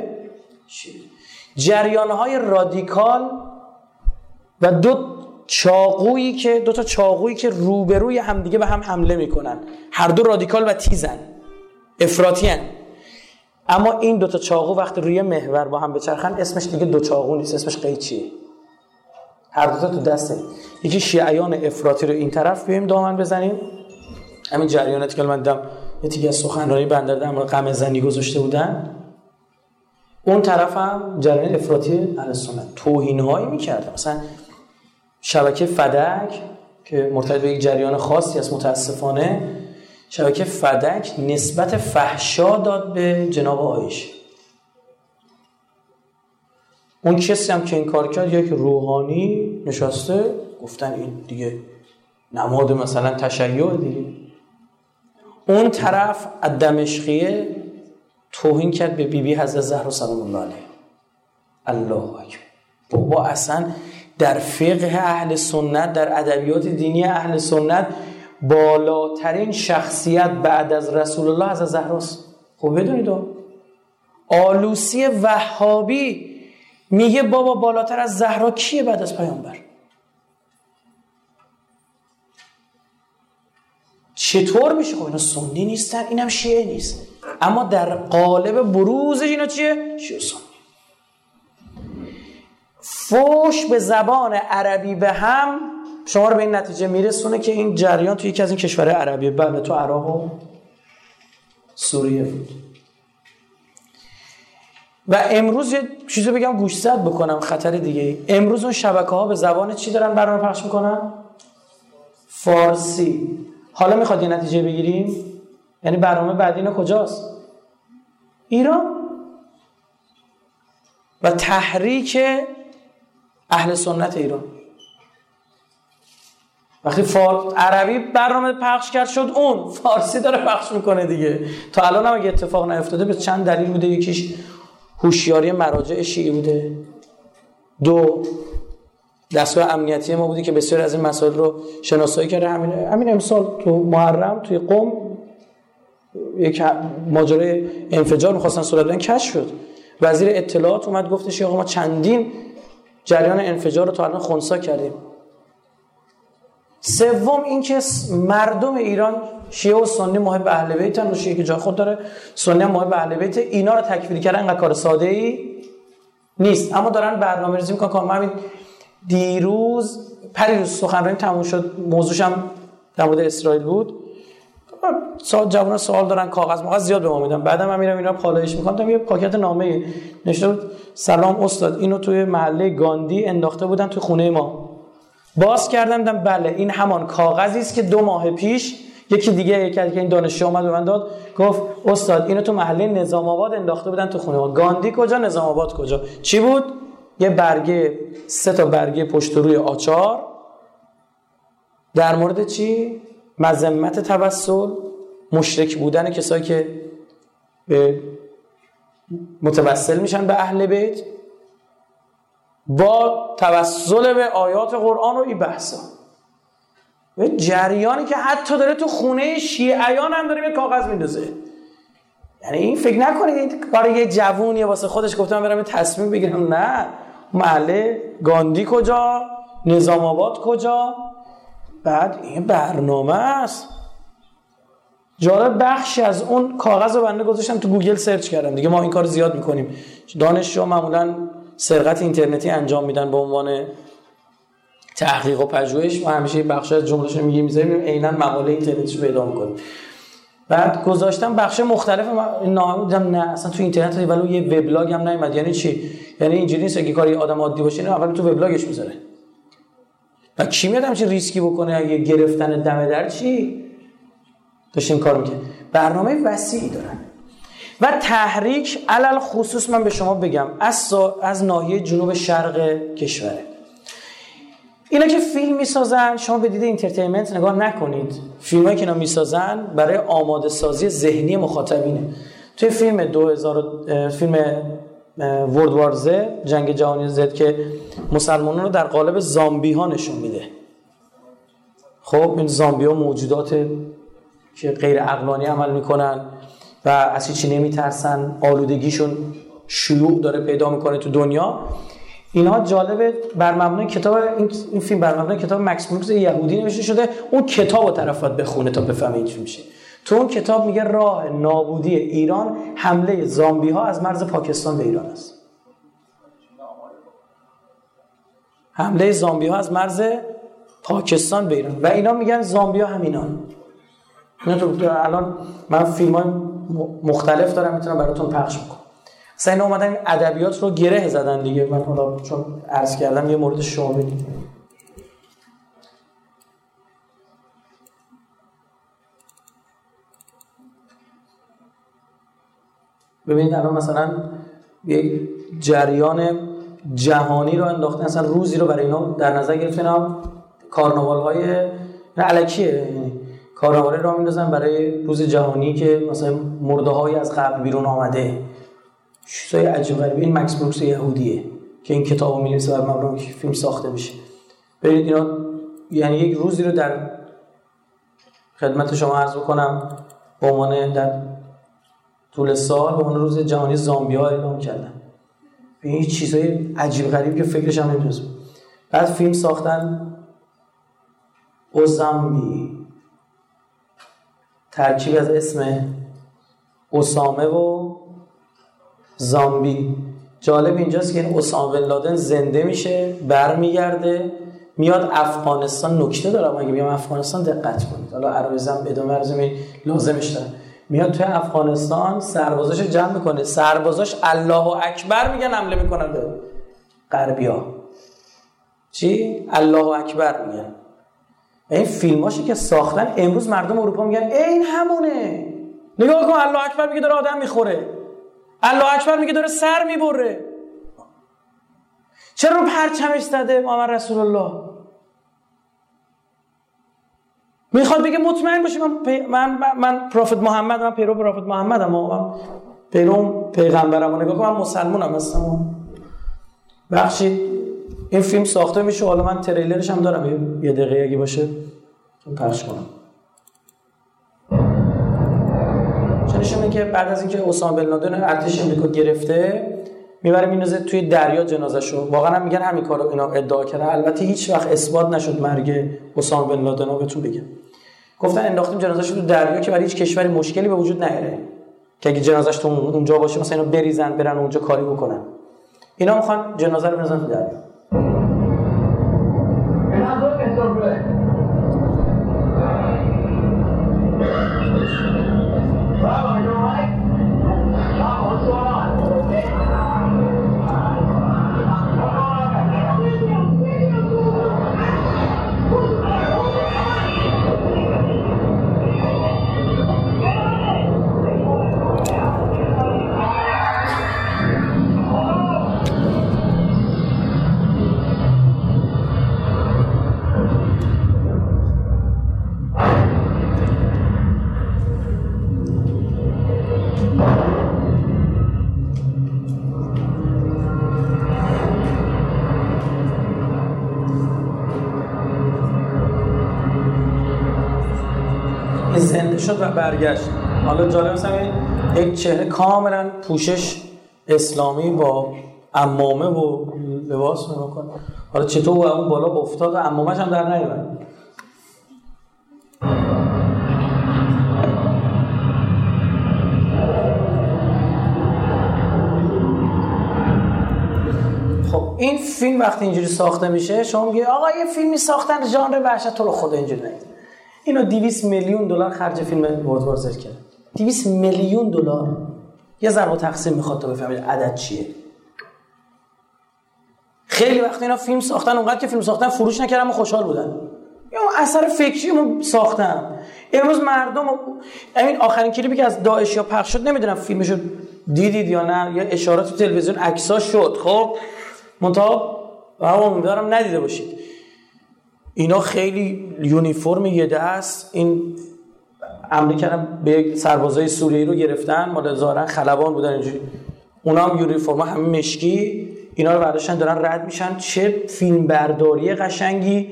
Speaker 2: جریان های رادیکال و دو چاقویی که دو تا چاقویی که روبروی همدیگه به هم حمله می‌کنن. هر دو رادیکال و تیزن. افراطی اما این دو تا چاقو وقتی روی محور با هم بچرخن اسمش دیگه دو چاقو نیست اسمش قیچیه هر دو تا تو دسته. یکی شیعیان افراطی رو این طرف بیایم دامن بزنیم. همین جریاناتی که من دیدم یه تیکه از سخنرانی بنده در مورد غم زنی گذاشته بودن. اون طرف هم جریان افراطی اهل سنت توهین هایی می‌کرده مثلا شبکه فدک که مرتبط به یک جریان خاصی است متاسفانه شبکه فدک نسبت فحشا داد به جناب آیش. اون کسی هم که این کار کرد یک روحانی نشسته گفتن این دیگه نماد مثلا تشیع دیگه. اون طرف از توهین کرد به بیبی بی حضرت زهرا سلام الله علیه. الله اکبر. بابا اصلا در فقه اهل سنت در ادبیات دینی اهل سنت بالاترین شخصیت بعد از رسول الله از زهراست خب بدونید آلوسی وهابی میگه بابا بالاتر از زهرا کیه بعد از پیامبر؟ چطور میشه؟ خب اینا سنی نیستن اینم شیعه نیست. اما در قالب بروزش اینا چیه؟ شیعه سنی. فوش به زبان عربی به هم شما رو به این نتیجه میرسونه که این جریان توی یکی از این کشورهای عربیه. بله تو عراق و سوریه بود. و امروز یه چیزی بگم گوشزد بکنم خطر دیگه امروز اون شبکه ها به زبان چی دارن برنامه پخش می‌کنن؟ فارسی. حالا می‌خواد یه نتیجه بگیریم؟ یعنی برنامه بعدی کجاست؟ ایران. و تحریک اهل سنت ایران. وقتی فار... عربی برنامه پخش کرد شد اون. فارسی داره پخش می‌کنه دیگه. تا الان هم اگه اتفاق نیفتاده به چند دلیل بوده. یکیش هوشیاری مراجع شیعی بوده. دو دستگاه امنیتی ما بودی که بسیار از این مسائل رو شناسایی کرده. همین همین امسال تو محرم توی قم یک ماجرای انفجار می‌خواستن صورت بدن کشف شد. وزیر اطلاعات اومد گفتش آقا ما چندین جریان انفجار رو تا الان خونسا کردیم. سوم اینکه مردم ایران شیعه و سنی محب اهل بیتن و شیعه که جا خود داره سنی هم محب اهل بیت. اینا رو تکفیری کردن انقدر کار ساده ای نیست. اما دارن برنامه ریزی می‌کنن که همین دیروز پریروز سخنرانی تموم شد موضوعش هم در مورد اسرائیل بود. سال جوان سوال دارن کاغذ مغز زیاد به ما میدن. بعدم من میرم اینا پالایش می‌کنم. یه پاکت نامه نشته بود سلام استاد اینو توی محله گاندی انداخته بودن توی خونه ما. باز کردم دیدم بله این همان کاغذی است که دو ماه پیش یکی دیگه یکی از این دانشجو اومد به من داد. گفت استاد اینو تو محله نظام آباد انداخته بودن تو خونه ما. گاندی کجا نظام آباد کجا؟ چی بود؟ یه برگه سه تا برگه پشت روی آچار. در مورد چی؟ مذمت توسل مشرک بودن کسایی که به متوسل میشن به اهل بیت. با توسل به آیات قرآن و این بحثا. و جریانی که حتی داره تو خونه شیعیان هم داره یه کاغذ میندازه. یعنی این فکر نکنید کار یه جوونیه واسه خودش گفتم برم تصمیم بگیرم. نه. محله گاندی کجا؟ نظام آباد کجا؟ بعد این برنامه است. جالب بخشی از اون کاغذ رو بنده گذاشتم تو گوگل search کردم. دیگه ما این کار زیاد می‌کنیم. دانشجو معمولا سرقت اینترنتی انجام میدن به عنوان تحقیق و پژوهش. ما همیشه بخش از جملهش میگیم می‌ذاریم عینا مقاله اینترنتی رو پیدا می‌کنیم. بعد گذاشتم بخش مختلف نامه دیدم نه اصلا تو اینترنت ولی یه وبلاگ هم نیومد. یعنی چی؟ یعنی اینجوری نیست که کاری آدم عادی باشه نه اول تو وبلاگش می‌ذاره. و کی میاد همچین ریسکی بکنه؟ اگه گرفتن دم در چی؟ داشتیم کار می‌کنه برنامه وسیعی دارن. و تحریک علل خصوص من به شما بگم از, از ناحیه جنوب شرق کشوره. اینا که فیلم می‌سازن شما به دید entertainment نگاه نکنید. فیلمایی که اینا می‌سازن برای آماده سازی ذهنی مخاطبینه. توی فیلم 2000 فیلم World War Z جنگ جهانی Z که مسلمانان رو در قالب زامبی ها نشون میده. خب این زامبی ها موجودات که غیر عقلانی عمل می‌کنن و از هیچی نمیترسن. آلودگیشون شیوع داره پیدا می‌کنه تو دنیا. اینها جالبه. بر مبنای کتاب این فیلم بر مبنای کتاب مکس بروکس یهودی نوشته شده. اون کتاب رو طرف باید بخونه تا بفهمه چی میشه. تو اون کتاب میگه راه نابودی ایران حمله زامبی ها از مرز پاکستان به ایران است. حمله زامبی ها از مرز پاکستان به ایران. و اینا میگن زامبی ها همینان الان من فیلم های مختلف دارم می‌تونم براتون پخش می‌کنم اینا اومدن ادبیات رو گره زدن دیگه. من حالا چون عرض کردم یه مورد بدید ببینید الان مثلا یک جریان جهانی رو انداختن اصلا روزی رو برای اینا در نظر گرفتن. کارناوال های علکیه. یعنی کارناوالی رو میندازن برای روز جهانی که مثلا مرده های از قبل بیرون آمده. چیزای عجیب غریبی این مکس بروکس یهودیه که این کتابو می‌نویسه و مبنای فیلم ساخته میشه. برید اینا یعنی یک روزی رو در خدمت شما عرض بکنم. به عنوان در طول سال به عنوان روز جهانی زامبیا اعلام کردن. به این چیزای عجیب غریب که فکرش هم نمی‌تونست. بعد فیلم ساختن اوزامبی ترکیب از اسم اسامه و زامبی. جالب اینجاست که این اسامه لادن زنده میشه برمیگرده میاد افغانستان. نکته دارم اگه بیام افغانستان دقت کنید. حالا عرایزم ادامه ارزم لازمش داره میاد توی افغانستان سربازاش جمع می‌کنه. سربازاش الله اکبر میگن حمله می‌کنن به غربیا. چی؟ الله اکبر میگن. این فیلماشی که ساختن امروز مردم اروپا میگن این همونه. نگاه کن الله اکبر میگه داره آدم می‌خوره. الله اکبر میگه داره سر می‌بره. چرا رو پرچمش زده محمد رسول الله؟ می‌خواد بگه مطمئن باشی من من من پروفت محمد من پیرو پروفت محمد ام من پیرو پیغمبرم نگاه من مسلمانم هستم بخشید این فیلم ساخته میشه حالا من تریلرش هم دارم یه دقیقه اگه باشه پخش کنم. چون که بعد از اینکه اسامه بن لادن ارتش امریکا گرفته می‌بره مینوزه توی دریا جنازه‌شو واقعا هم میگن همین کارو اینا ادعا کرده البته هیچ وقت اثبات نشد مرگ اسامه بن لادن رو بهتون بگم. گفتن انداختیم جنازه‌شو تو دریا که برای هیچ کشوری مشکلی به وجود نیاره. که اگه جنازه‌ش تو اونجا باشه مثلا اینا بریزن برن اونجا کاری بکنن. اینا می‌خوان جنازه رو بزنن تو دریا. برگشت. حالا جالب مثلا یک چهره کاملا پوشش اسلامی با امامه و لباس کن. حالا چطور اون بالا افتاد و امامش هم در نیومد؟ خب این فیلم وقتی اینجوری ساخته میشه شما میگه آقا یه فیلمی ساختن ژانر وحشت تو رو خدا اینجوری نگید اینو 200 میلیون دلار خرج فیلم ورد وار کرد. 200 میلیون دلار. یه ضرب تقسیم می‌خواد تا بفهمید عدد چیه. خیلی وقت اینا فیلم ساختن اونقدر که فیلم ساختن فروش نکردن و خوشحال بودن. یا اثر فکری رو ساختن امروز مردم این آخرین کلیپی که از داعش یا پخش شد نمی‌دونم فیلمشو دیدید یا نه یا اشارات تو تلویزیون عکسا شد. خب منتها امیدوارم ندیده باشید. اینا خیلی یونیفرم یه دست این عملی کردن به سربازای سوریایی رو گرفتن مال ظاهرا خلبان بودن اینجوری. اونا هم یونیفرم همه مشکی. اینا رو برداشتن دارن رد میشن. چه فیلم برداری قشنگی.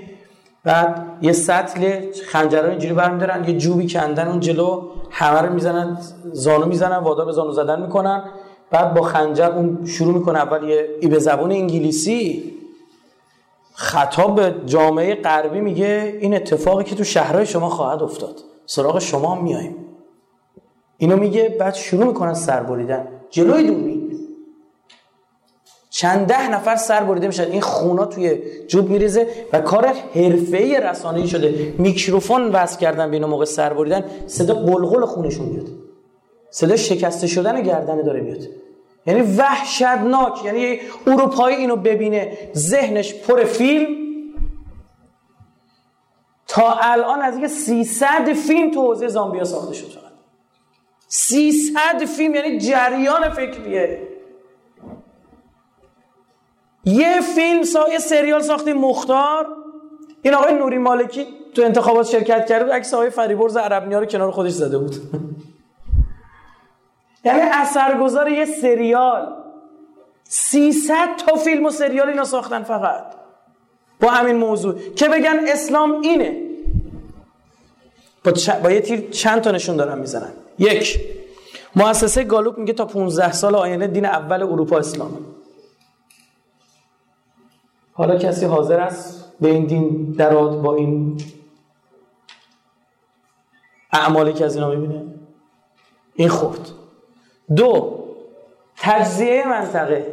Speaker 2: بعد یه سطل خنجر اینجوری برمیدارن یه جوبی کندن اون جلو. همه رو می‌زنن زانو می‌زنن وادا به زانو زدن می‌کنن. بعد با خنجر اون شروع می‌کنه اول یه ای به زبون انگلیسی. خطاب به جامعه غربی میگه این اتفاقی که تو شهرهای شما خواهد افتاد. سراغ شما هم میاییم. اینو میگه بعد شروع می‌کنن سر بریدن. جلوی دوربین چند ده نفر سر بریده میشن. این خونا توی جوب میریزه و کار حرفه‌ای رسانه‌ای شده. میکروفون وصل کردن به موقع سر بریدن. صدا قلقل خونشون میاد. صدا شکسته شدن گردنه داره میاد. یعنی وحشتناک یعنی اروپایی اینو ببینه ذهنش پر فیلم. تا الان از یه 300 فیلم تو حوزه زامبیا ساخته شد فقط. 300 فیلم یعنی جریان فکریه. یه فیلم سا... یه سریال ساختیم مختار. این آقای نوری مالکی تو انتخابات شرکت کرده عکس آقای فریبرز عربنیا رو کنار خودش زده بود. یعنی اثرگذار یه سریال. 300 تا فیلم و سریال اینا ساختن فقط. با همین موضوع. که بگن اسلام اینه. با, با یه تیر چند تا نشون دارن می‌زنن. یک مؤسسه گالوپ میگه تا 15 سال آینده دین اول اروپا اسلامه. حالا کسی حاضر است به این دین دراد با این اعمالی که از اینا می‌بینه؟ این خورد. دو تجزیه منطقه.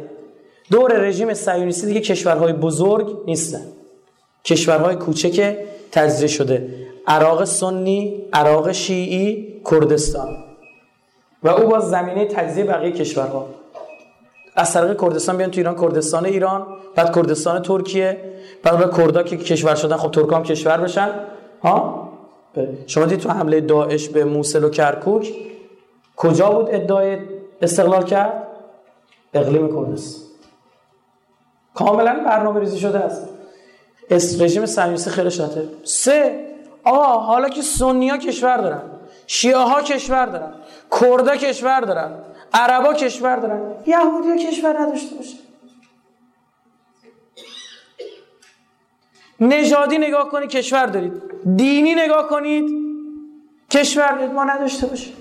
Speaker 2: دور رژیم صهیونیستی دیگه کشورهای بزرگ نیستن. کشورهای کوچک تجزیه شده. عراق سنی عراق شیعی کردستان. و او باز زمینه تجزیه بقیه کشورها. از طریق کردستان بیان تو ایران. کردستان ایران بعد کردستان ترکیه بعد کردا که کشور شدن. خب ترک هم کشور بشن. ها؟ شما دید تو حمله داعش به موسل و کرکوک؟ کجا بود ادعای استقلال کرد؟ اقلیم کردستان کاملا برنامه ریزی شده است. رژیم صهیونیستی خیلی شاته. سه آه حالا که سنی ها کشور دارن شیعه ها کشور دارن کردا کشور دارن عربا کشور دارن یهودی ها کشور نداشته باشه. نژادی نگاه کنید کشور دارید. دینی نگاه کنید کشور دارید. ما نداشته باشیم.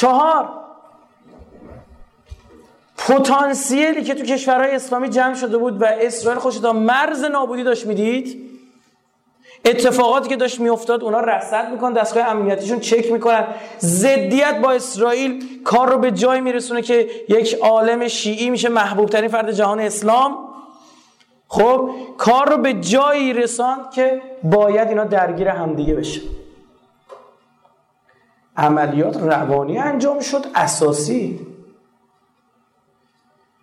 Speaker 2: چهار. پتانسیلی که تو کشورهای اسلامی جمع شده بود و اسرائیل خوش تا مرز نابودی داشت می‌دید؟ اتفاقاتی که داشت میافتاد اونا رصد می‌کنن دستگاه امنیتیشون چک می‌کنن. ضدیت با اسرائیل کار رو به جای میرسونه که یک عالم شیعی میشه محبوب ترین فرد جهان اسلام. خب کار رو به جایی رساند که باید اینا درگیر همدیگه بشه. عملیات روانی انجام شد اساسی.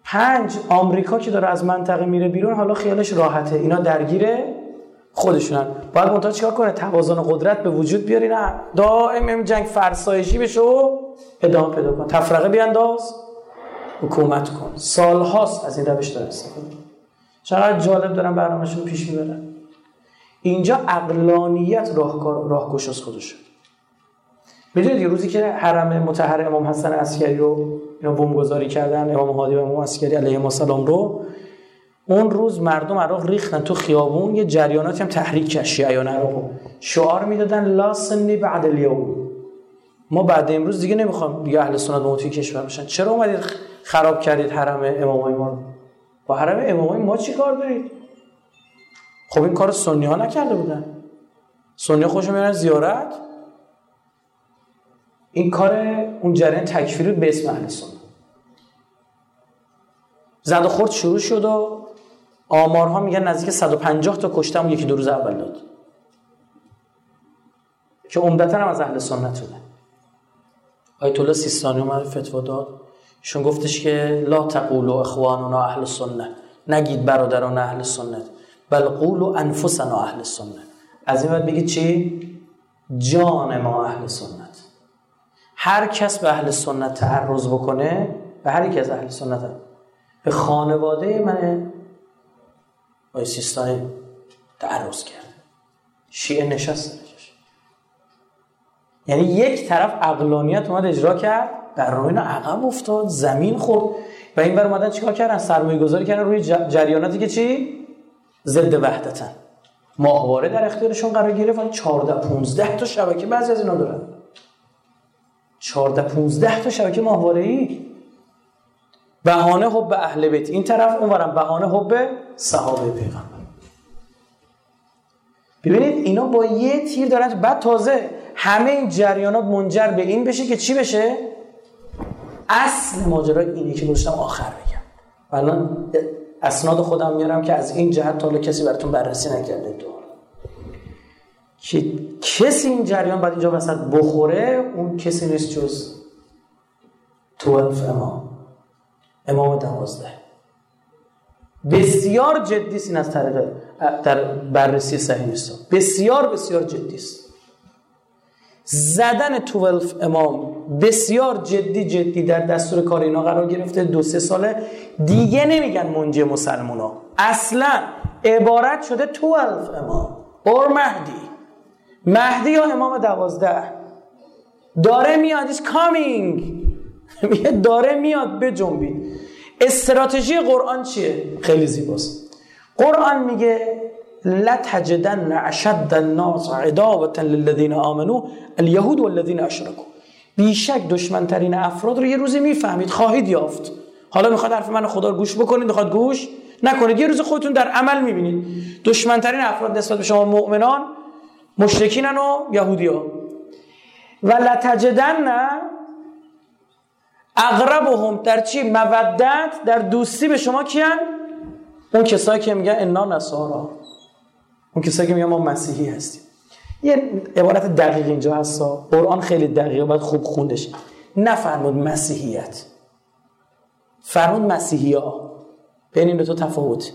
Speaker 2: پنج آمریکا که داره از منطقه میره بیرون حالا خیالش راحته. اینا درگیره خودشونن. باید منتها چیکار کنه؟ توازن قدرت به وجود بیاری نه دائم این جنگ فرسایشی بشه و ادامه پیدا کن تفرقه بیانداز حکومت کن. سالهاست از این روش داره استفاده چقدر جالب دارن برنامهشون پیش می‌برن. اینجا اقلانیت راهکار راهگشا از خودشه. می‌دونید روزی که حرم متحر امام حسن عسکری رو اینا بمبگذاری کردن امام هادی و امام عسکری علیه السلام رو اون روز مردم عراق ریختن تو خیابون یه جریاناتی هم تحریک کرد شیعیان عراق شعار می‌دادن لا سنی بعد الیوم. ما بعد امروز دیگه نمی‌خوام دیگه اهل سنت و کشور بشن. چرا اومدید خراب کردید حرم امامای ما رو؟ با حرم امامای ما چی کار دارید؟ خب این کار سنی ها نکرده بودن. سنی خودشون میرن زیارت. این کار اون جریان تکفیری به اسم اهل سنت زد و خورد شروع شد و آمارها میگن نزدیک 150 تا کشتم یکی دو روز اول داد. که عمدتا هم از اهل سنت بوده آیت الله سیستانی اومد فتوا داد. شون گفتش که لا تقولوا اخواننا اهل سنت نگید برادران اهل سنت بل قولوا انفسنا اهل سنت از این بعد بگید چی؟ جان ما اهل سنت هر کس به اهل سنت تعرض بکنه به هر یک از اهل سنت هم. به خانواده من آقای سیستانی تعرض کرد شیعه نشست یعنی یک طرف اقلانیت اومد اجرا کرد در روی عقب افتاد زمین خورد. و این بر اومدن چیکار کردن؟ سرمایه گذاری کردن روی جریاناتی که چی؟ ضد وحدتن. ماهواره در اختیارشون قرار گرفت 14 15 تا شبکه بعضی از اینا دارن. 14 15 تا شبکه ماهواره ای بهانه حب اهل بیت. این طرف اونورم بهانه حب صحابه پیغمبر. ببینید اینا با یه تیر دارن. بعد تازه همه این جریانات منجر به این بشه که چی بشه؟ اصل ماجرا اینه که گذاشتم آخر بگم. الان اسناد خودم میارم که از این جهت تا کسی براتون بررسی نکرده. تو که کسی این جریان بعد اینجا وسط بخوره اون کسی نیست جز 12 امام. امام دوازده. بسیار جدی این از طریق در بررسی صحیح نیست. بسیار بسیار جدی است. زدن 12 امام بسیار جدی جدی در دستور کار اینا قرار گرفته دو سه ساله. دیگه نمیگن منجی مسلمونا. اصلا عبارت شده 12 امام. اور مهدی. مهدی یا امام دوازده؟ داره میاد is coming میگه داره میاد به جنبید استراتژی قرآن چیه؟ خیلی زیباست. قرآن میگه لتجدن اشد الناس عداوه للذین آمنو اليهود والذین اشركوا بیشک دشمنترین افراد رو یه روزی می‌فهمید خواهید یافت. حالا می‌خواد حرف من خدا رو گوش بکنید می‌خواد گوش نکنید یه روز خودتون در عمل می‌بینید. دشمنترین افراد نسبت به شما مؤمنان مشرکینن و یهودی ها و لتجدن اقربهم در چی؟ مودت در دوستی به شما کیان؟ اون کسایی که میگن انا نصارا. اون کسایی که میگن ما مسیحی هستیم. یه عبارت دقیق اینجا هست. قرآن خیلی دقیقه باید خوب خوندش. نفرمود مسیحیت. فرمود مسیحی ها بین این دو تفاوت.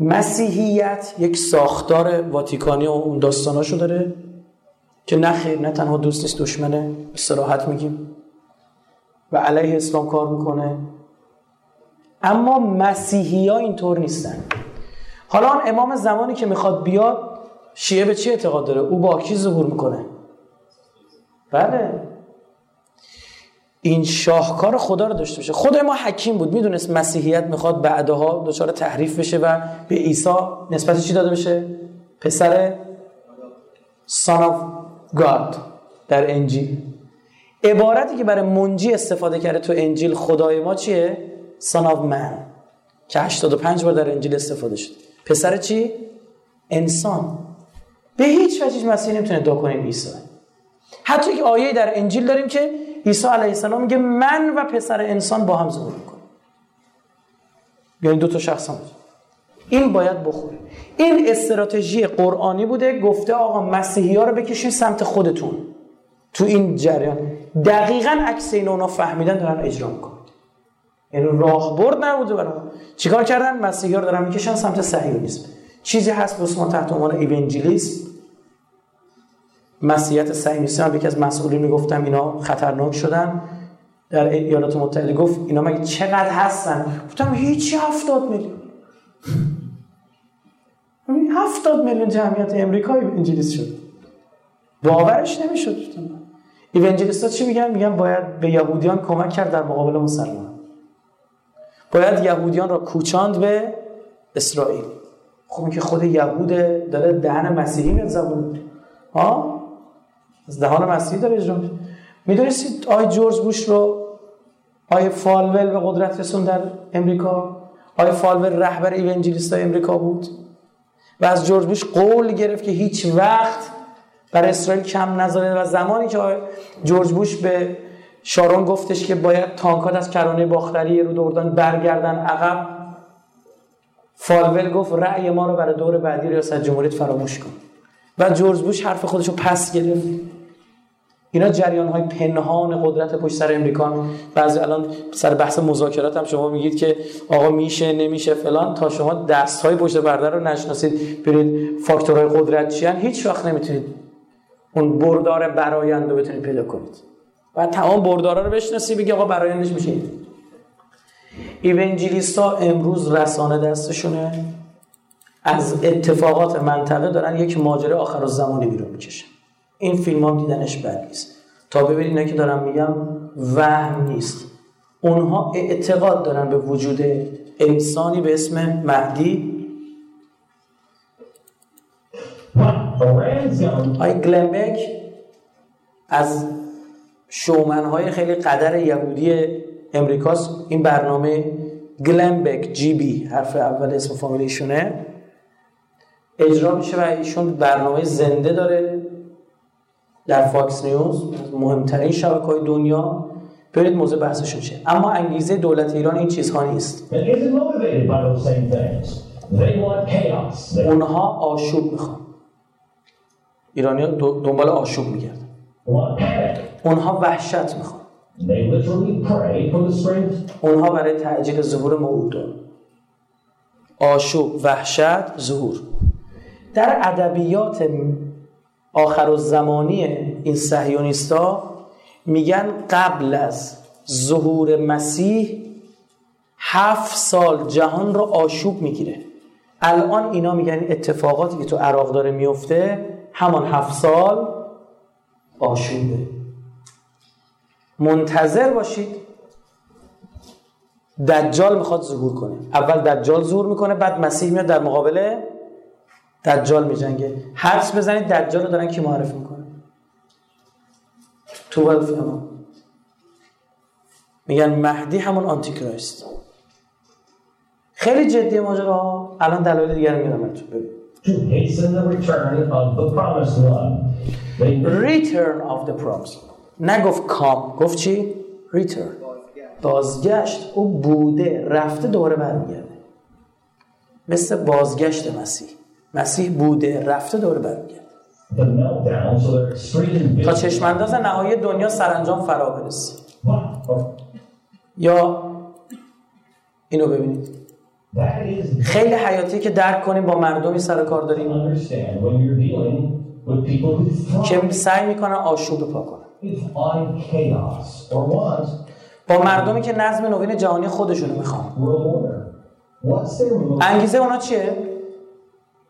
Speaker 2: مسیحیت یک ساختار واتیکانی و اون داستاناشو داره که نه خیر نه تنها دوست نیست دشمنه. استراحت میگیم. و علیه اسلام کار می‌کنه. اما مسیحی ها اینطور نیستن. حالا امام زمانی که می‌خواد بیاد شیعه به چی اعتقاد داره؟ او با کی ظهور می‌کنه؟ بله. این شاهکار خدا رو داشته باشه. خود ما حکیم بود می‌دونست مسیحیت می‌خواد بعدها دچار تحریف بشه و به عیسی نسبت چی داده بشه؟ پسر son of God در انجیل. عبارتی که برای منجی استفاده کرده تو انجیل خدای ما چیه؟ Son of man. که 85 بار در انجیل استفاده شد. پسر چی؟ انسان. به هیچ وجه مسیح نمی‌تونه ادعا کنه عیسی. حتی که آیه در انجیل داریم که عیسی علیه السلام میگه من و پسر انسان با هم ظهور می‌کنه یعنی دو تا شخص هم این باید بخوره. این استراتژی قرآنی بوده گفته آقا مسیحی ها رو بکشین سمت خودتون. تو این جریان. دقیقا عکس این اونا فهمیدن دارن اجرا می‌کنن. یعنی راهبرد نبوده برای چیکار کردن؟ مسیحی ها رو دارن می‌کشن سمت صهیونیسم چیزی هست بسمان تحت عنوان ایونجلیسم مسیحیت صهیونیسم هم یکی از مسئولین می‌گفتم اینا خطرناک شدن. در ایالات متحده گفت اینا مگه چقدر هستن؟ گفتم هیچی هفتاد میلیون. هفتاد میلیون جمعیت امریکایی انجلیس شد. باورش نمی‌شد. ایونجلیست ها چی میگن؟ میگن باید به یهودیان کمک کرد در مقابل مسلمان. باید یهودیان را کوچاند به اسرائیل. خب که خود یهود داره دهن مسیحی میاد زبون. ها از دهان مسیحی داره اجرا می‌دونستید آی جورج بوش رو آی فالول به قدرت رسون در امریکا؟ آی فالول رهبر evangelist امریکا بود؟ و از جورج بوش قول گرفت که هیچ وقت بر اسرائیل کم نذاره و زمانی که جورج بوش به شارون گفتش که باید تانکات از کرانه باختری رو اردن برگردن عقب فالول گفت رأی ما رو برای دور بعدی ریاست جمهوریت فراموش کن. و جورج بوش حرف خودش رو پس گرفت. اینا جریان های پنهان قدرت پشت سر امریکا بعضی الان سر بحث مذاکرات هم شما میگید که آقا میشه نمیشه فلان. تا شما دست های پشت پرده رو نشناسید برید فاکتورهای قدرت چیان. هیچ وقت نمی‌تونید اون بردار برآیند رو بتونید پیدا کنید. و تمام بردارا رو بشناسی بگی آقا برایندش میشه ایونجلیستا امروز رسانه دستشونه. از اتفاقات منطقه دارن یک ماجره آخر زمانی بیرون می‌کشن. این فیلم هم دیدنش بد نیست. تا ببینید اینا که دارم میگم وهم نیست. اونها اعتقاد دارن به وجود انسانی به اسم مهدی. آی گلن بک از شومنهای خیلی قدر یهودی امریکاست. این برنامه گلن بک GB حرف اول اسم فامیلیشونه. اجرا میشه و ایشون برنامه زنده داره. در فاکس نیوز مهمترین شبکه های دنیا. برید موضوع بحثشون چیه. اما انگیزه دولت ایران این چیزها نیست. اونها آشوب می‌خوان. ایرانی دنبال آشوب میگردن اونها وحشت می‌خوان. اونها برای تعجیل ظهور موعود. آشوب وحشت ظهور. در ادبیات آخر زمانی این صهیونیستا میگن قبل از ظهور مسیح هفت سال جهان رو آشوب می‌گیره. الان اینا میگن اتفاقاتی که تو عراق داره میفته همان هفت سال آشوبه. منتظر باشید دجال می‌خواد ظهور کنه. اول دجال ظهور می‌کنه بعد مسیح میاد در مقابل دجال میجنگه. حدس بزنید دجال رو دارن کی معرفی می‌کنه تو امام میگن مهدی همون آنتی کرایست خیلی جدی ماجرا. الان دلایل دیگر
Speaker 3: to hasten the return of the promised one. They
Speaker 2: return of the promise نگفت کام. گفت چی؟ return. بازگشت. او بوده. رفته دوباره برمیگرده. مثل بازگشت مسیح. مسیح بوده رفته دوباره برمیگرده. تا چشمانداز نهایی دنیا سرانجام فرا برسه. یا اینو ببینید. خیلی حیاتی که درک کنیم با مردمی سر کار داریم. که سعی می‌کنن آشوب پا کنن. با مردمی که نظم نوین جهانی خودشونو می‌خوان? انگیزه اونا چیه؟
Speaker 3: Well, that's what we're going to focus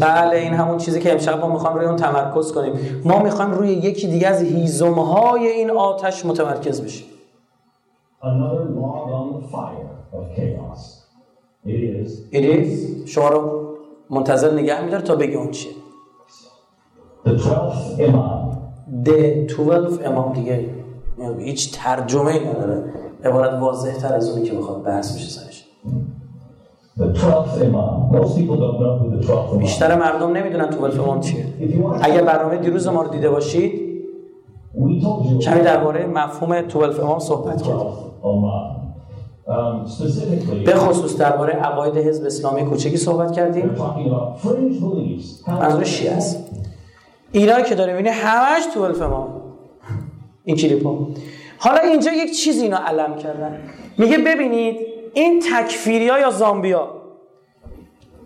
Speaker 2: بله این همون چیزی که امشب ما می‌خوایم روی اون تمرکز کنیم. ما می‌خوایم روی یکی دیگه از هیزمهای این آتش متمرکز بشیم.
Speaker 3: It is
Speaker 2: شما رو منتظر نگه میداره تا بگه اون چیه.
Speaker 3: The 12th Imam.
Speaker 2: ده 12 امام دیگه هیچ ترجمه ای نداره. عبارت واضح تر از اونی که بخواد بحث بشه سرش. بیشتر مردم نمی‌دونن 12 امام چیه. اگر برنامه دیروز ما رو دیده باشید کمی درباره مفهوم 12 امام صحبت کردیم.
Speaker 3: 12th Imam. Um,
Speaker 2: به خصوص درباره عقاید حزب اسلامی کوچکی صحبت کردیم. منظور شیعه است. اینا که داره می‌بینی همش تو امام. این کلیپ ها. حالا اینجا یک چیزی اینا علم کردن. میگه ببینید این تکفیری ها یا زامبی ها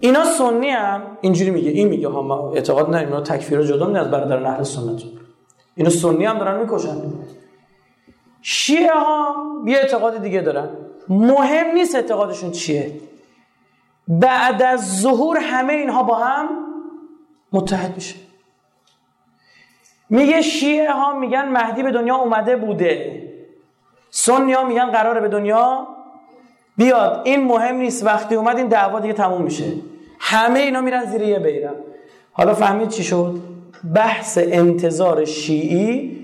Speaker 2: اینا سنی هم اینجوری میگه این میگه ها ما اعتقاد نداریم. اینا تکفیر رو جدا از برادران اهل سنت. اینا سنی هم دارن می‌کشن. شیعه ها یه اعتقاد دیگه دارن. مهم نیست اعتقادشون چیه. بعد از ظهور همه اینها با هم متحد میشه. میگه شیعه ها میگن مهدی به دنیا اومده بوده. سنی ها میگن قراره به دنیا بیاد این مهم نیست وقتی اومد این دعوا دیگه تموم میشه. همه اینا میرن زیر یه بیرم. حالا فهمید چی شد؟ بحث انتظار شیعی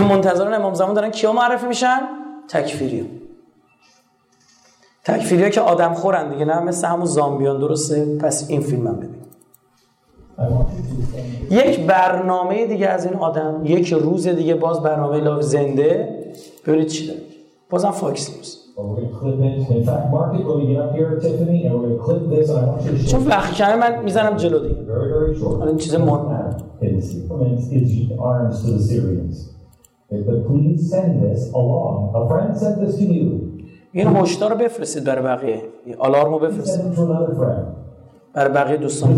Speaker 2: منتظران امام زمان دارن کیا معرفی میشن؟ تکفیری تکفیری ها که آدم خورن دیگه نه مثل همون زامبیان درسته؟ پس این فیلم هم ببین. یک برنامه دیگه از این آدم یک روز دیگه باز برنامه لاو زنده. ببینید چی داره. بازم فاکس نیوز. چون وقت
Speaker 3: بس فقط وقتی اوریجینال پیار تیتانی اوری من می‌ذارم جلوی دیه الان چیز ما
Speaker 2: این اسکیچ از رو بفرستید برای بقیه. این آلارم رو بفرستید. برای بقیه دوستان.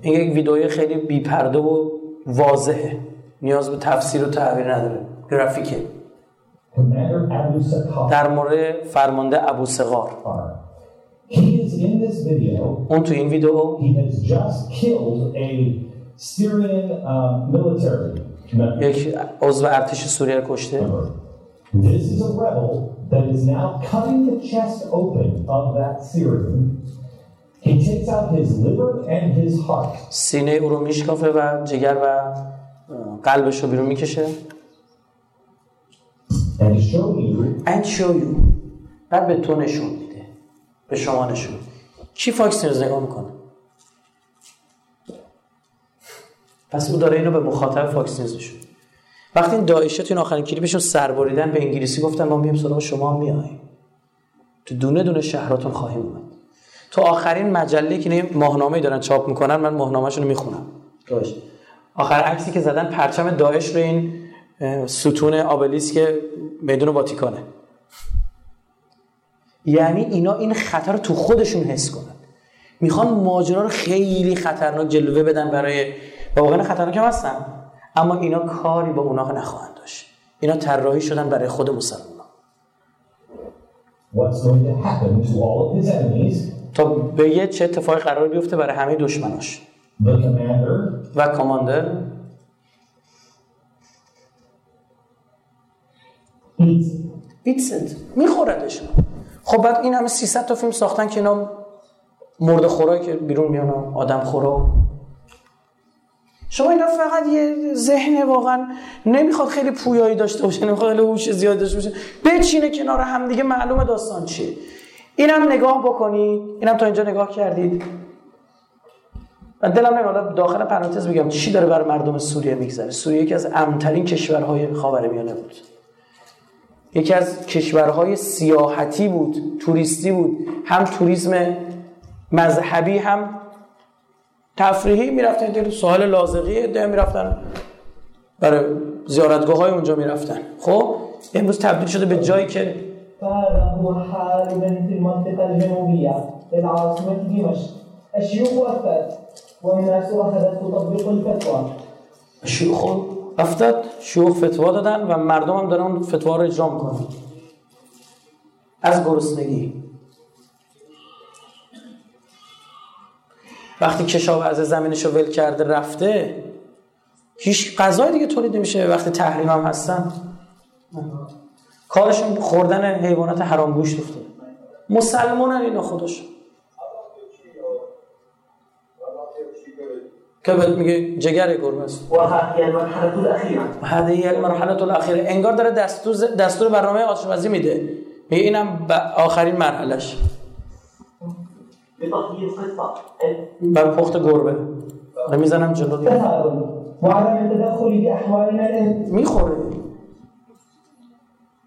Speaker 2: این یک ویدئوی خیلی بی پرده و واضحه. نیاز به تفسیر و تحویل نداره. گرافیکه. در مورد فرمانده ابو سغار اون تو این
Speaker 3: ویدیو
Speaker 2: یک عضو ارتش سوریه کشته. سینه او رو میشکافه و جگر و قلبش رو بیرون می‌کشه.
Speaker 3: And show you
Speaker 2: and show you. بعد به تو نشون میده. به شما نشون. کی فاکس نیوز نگاه می‌کنه؟ پس او داره اینو به مخاطب فاکس نیوز نشون. وقتی این داعشه تو این آخرین کلیپشون سر بریدن به انگلیسی گفتن ما میایم سراغ شما میایم تو دونه دونه شهراتون خواهیم اومد. تو آخرین مجله که اینا ماهنامه دارن چاپ می‌کنن من ماهنامه‌شون رو می‌خونم. داعش. آخر عکسی که زدن پرچم داعش رو این ستون آبلیسک میدون واتیکانه. یعنی اینا این خطر رو تو خودشون حس کنن. می‌خوان ماجرا رو خیلی خطرناک جلوه بدن برای واقعا خطرناک هم هستن اما اینا کاری با اونا نخواهند داشت. اینا طراحی شدن برای خود مسلمان.
Speaker 3: What's going to happen to all of his enemies.
Speaker 2: تا بگه چه اتفاقی قرار بیفته برای همه دشمناش. و کاماندر ایتست میخوردش. خب بعد این همه 300 تا فیلم ساختن که اینا مرد خورایی که بیرون میان آدم خورا. شما اینا فقط یه ذهن واقعا نمی‌خواد خیلی پویایی داشته باشه نمی‌خواد خیلی هوش زیاد داشته باشه. بچینه کنار هم دیگه معلومه داستان چیه. اینم نگاه بکنید اینم تا اینجا نگاه کردید من دلم نمیاد داخل پرانتز بگم چی داره بر مردم سوریه میگذره. سوریه یکی از امنترین کشورهای خاورمیانه بود. یکی از کشورهای سیاحتی بود توریستی بود. هم توریسم مذهبی هم تفریحی می‌رفتن. دل ساحل لازقی ده می‌رفتن. برای زیارتگاه های اونجا می‌رفتن. خب امروز تبدیل شده به جایی که
Speaker 3: الشيوخ والناس أخذت تطبق الفتوى
Speaker 2: شیوخ افتاد شیوخ فتوا دادن و مردم هم دارن اون فتوا رو اجرا می‌کنن. از گرسنگی. وقتی کشاورز زمینش رو ول کرده رفته هیچ غذای دیگه تولید نمیشه. وقتی تحریم هم هستن کارشون خوردن حیوانات حرام گوشت افتاده. مسلمانن اینا خودشون. که بهت میگه جگر گربه است
Speaker 3: وهي المرحلة الأخيرة
Speaker 2: هذه المرحله الاخیره انگار داره دستور دستور برنامه آشپزی میده. میگه اینم آخرین
Speaker 3: قطة
Speaker 2: بر پخت گربه. می‌زنم جلو دیگه. می‌خوره.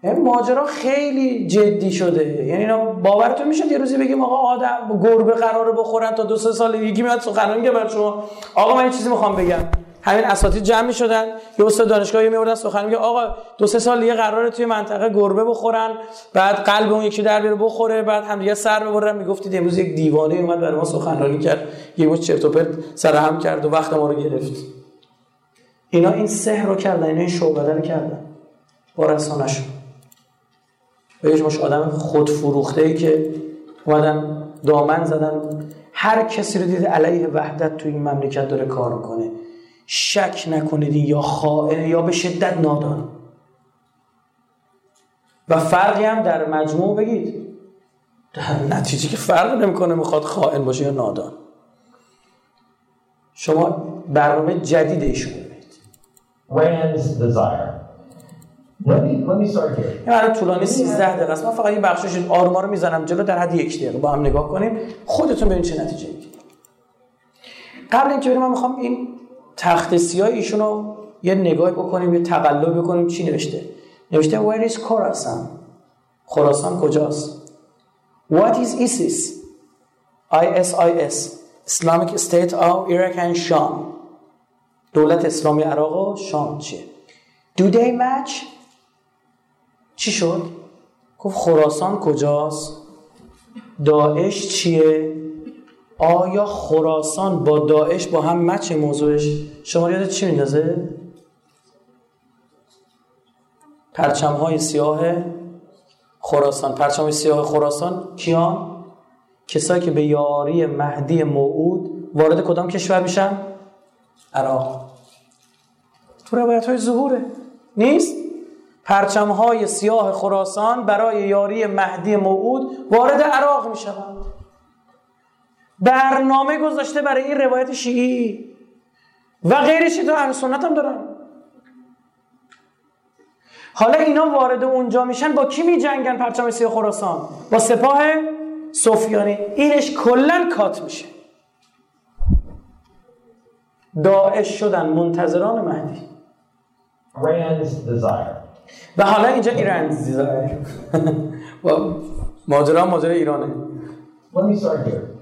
Speaker 2: این ماجرا خیلی جدی شده. یعنی اینا باورتون می‌شد یه روزی بگیم آقا آدم گربه قراره بخورن تا دو سه سال یکی میاد سخنرانی میگه بر شما. آقا من یه چیزی می‌خوام بگم. همین اساتید جمع می‌شدن یه استاد دانشگاهی میوردن سخنرانی میگه آقا دو سه سال دیگه قراره توی منطقه گربه بخورن بعد قلب اون یکی در بیاره بخوره بعد هم دیگه سر ببرن می‌گفتید امروز یک دیوانه اومد برای ما سخنرانی کرد. یه مش چرت و پرت سر هم کرد و وقت ما رو گرفت. اینا این سحر رو کردن اینا این شعبده رو کردن. با رسانشون یه مش آدم خود فروخته ای که اومدن دامن زدن. هر کسی رو دید علیه وحدت تو این مملکت داره کار می‌کنه. شک نکنید یا خائن یا به شدت نادان. و فرقی هم در مجموع بگید. در نتیجه که فرق نمی‌کنه می‌خواد خائن باشه یا نادان. شما برنامه جدید ایشون ببینید. این برای طولانی 13 دقیقه است. من فقط یه بخشش آرما رو می‌زنم جلو در حد یک دقیقه با هم نگاه کنیم. خودتون ببینید چه نتیجه می‌گیرید. قبل اینکه بریم من می‌خوام این تخت سیاه ایشون رو یه نگاه بکنیم یه تقلب بکنیم. چی نوشته؟ نوشته where is خراسان خراسان کجاست? What is ISIS? ISIS Islamic State of Iraq and Sham. دولت اسلامی عراق و شام چیه? Do they match چی شد؟ گفت خراسان کجاست؟ داعش چیه؟ آیا خراسان با داعش با هم مچ موضوعش شما یادت چی میندازه؟ پرچم های سیاه خراسان پرچم سیاه خراسان کیان؟ کسایی که به یاری مهدی موعود وارد کدام کشور میشن؟ عراق تو روایت های ظهوره نیست؟ پرچم های سیاه خراسان برای یاری مهدی موعود وارد عراق می شوند برنامه گذاشته برای این روایت شیعی و غیرشی تو اهل سنت هم دارن. حالا اینا وارد اونجا میشن با کی می جنگن پرچم سیاه خراسان؟ با سپاه سفیانی. اینش کلا کات میشه. داعش شدن منتظران مهدی.
Speaker 3: Rand's desire.
Speaker 2: و حالا اینجا ایران دیزایر و ماجرا ماجرا ایرانه.
Speaker 3: Let me start here.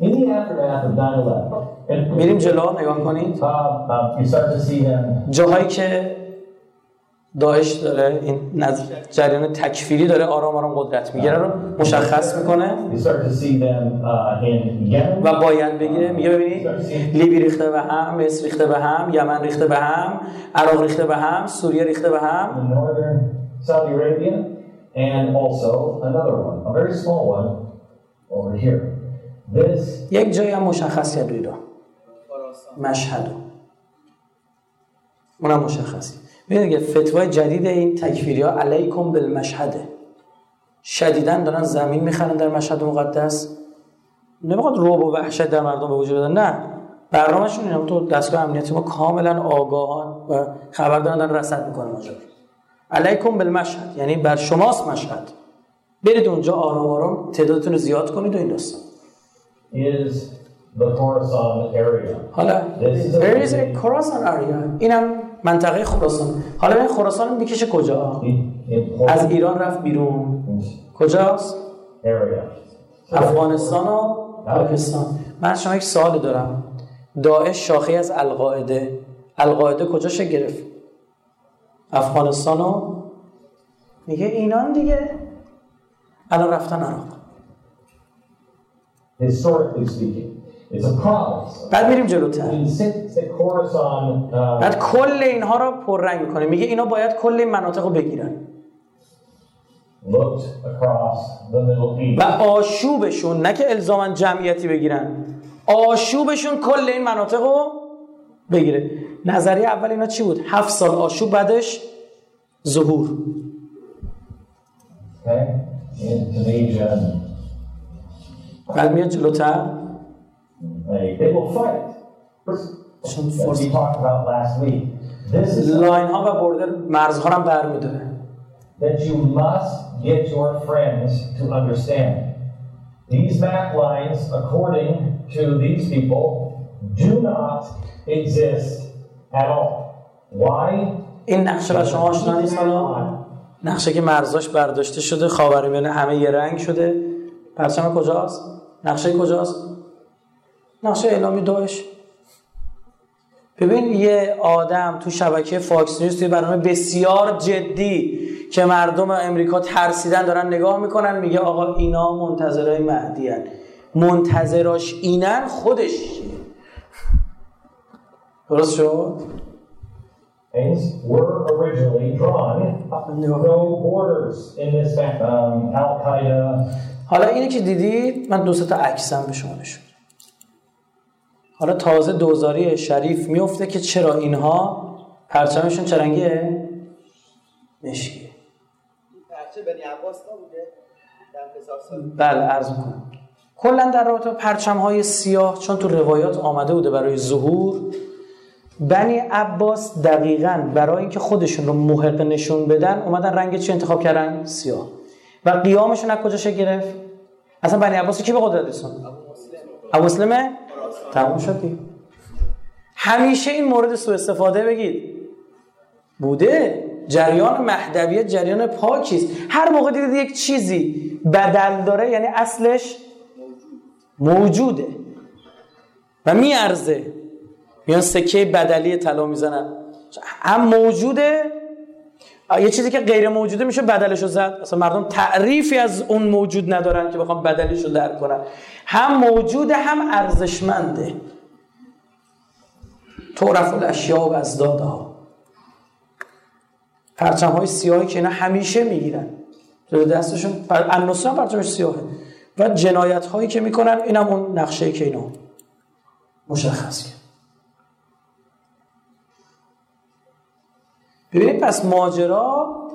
Speaker 3: In the aftermath of 9/11, and
Speaker 2: میریم جلو نگاه کنید
Speaker 3: you start to see them
Speaker 2: جاهایی که داعش داره این نز... جریان تکفیری داره آرام آرام قدرت می‌گیره رو مشخص می‌کنه.
Speaker 3: You start to see them uh.
Speaker 2: و باید بگه میگه ببینید لیبی ریخته به هم مصر ریخته به هم یمن ریخته به هم عراق ریخته به هم سوریه ریخته به هم.
Speaker 3: In northern Saudi Arabia, and also another one, a very small one, over here. This
Speaker 2: یک جایی هم مشخص کرد ایران مشهد. اونم مشخصی می‌دونی فتوای جدید این تکفیری ها علیکم بالمشهده شدیدن دارن زمین می‌خرن در مشهد مقدس. نمی‌خواد روب و وحشت در مردم به وجود بدن. نه. برنامهشون اینه. تو دستگاه امنیتی ما کاملا آگاهان و خبر دارن دارن رصد می‌کنن ماجرا علیکم بالمشهد. یعنی بر شماست مشهد. برید اونجا آرام آرام تعدادتون رو زیاد کنید و این داستان.
Speaker 3: Area.
Speaker 2: حالا there is a Khorasan area. اینم منطقه خراسان. حالا این خراسان می‌کشه کجا؟ از ایران رفت بیرون. کجاست. افغانستان و پاکستان. من از شما یک سوال دارم. داعش شاخه از القاعده. القاعده کجا شکل گرفت؟ افغانستان و میگه اینان دیگه. الان رفتن عراق.
Speaker 3: Historically speaking.
Speaker 2: بعد میریم جلوتر.
Speaker 3: Uh,
Speaker 2: بعد کل اینها رو پررنگ می‌کنه. میگه اینا باید کل این مناطق رو بگیرن. و آشوبشون نه که الزاما جمعیتی بگیرن. آشوبشون کل این مناطق رو بگیره. نظریه اول اینا چی بود؟ هفت سال آشوب بعدش ظهور. بعد میاد جلوتر. لاین ها و برده مرز ها هم برمیداره
Speaker 3: that you must get your friends to understand. These map lines, according to these people, do not exist at all. Why?
Speaker 2: این نقشه را شما آشنا نیست حالا؟ نقشه که مرزاش برداشته شده خاورمیانه همه یه رنگ شده. پرچم کجاست؟ نقشه کجاست؟ نقشه اعلامی داعش ببین یه آدم تو شبکه فاکس نیوز توی برنامه بسیار جدی که مردم امریکا ترسیدن دارن نگاه می‌کنن میگه آقا اینا منتظرای مهدی هن. منتظراش اینن خودش؟ درست شد؟
Speaker 3: Things were originally drawn. No borders in this map. Um,
Speaker 2: حالا اینی که دیدید من دو تا عکسم به شما نشون. حالا تازه دوزاری شریف میفته که چرا اینها پرچمشون چه رنگیه؟
Speaker 4: پرچه بنی عباس نبوده؟
Speaker 2: بله عرض می‌کنم. کلا در رابطه با پرچم های سیاه چون تو روایات آمده بوده برای ظهور بنی عباس دقیقا برای اینکه خودشون رو محق نشون بدن اومدن رنگ چی انتخاب کردن؟ سیاه. و قیامشون از کجا گرفت؟ اصلا بنی عباس کی به قدرت رسون ابو مسلمه؟ تموم شد دیگه. همیشه این مورد سوء استفاده بگید. بوده. جریان مهدویت جریان پاکیست هر موقع دیدید یک چیزی بدل داره یعنی اصلش موجوده و میارزه. میان سکه بدلی طلا می‌زنن. هم موجوده. یه چیزی که غیر موجوده میشه بدلش رو زد. اصلا مردم تعریفی از اون موجود ندارن که بخوام بدلش رو درک کنن. هم موجوده هم ارزشمنده. تعرف الاشیاء و ازدادها پرچم های سیاهی که اینا همیشه می‌گیرن. جلو دستشون پر... النصره هم سیاهه. و جنایت هایی که می‌کنن اینم اون نقشه که اینا مشخص کرد. ببینید پس ماجرا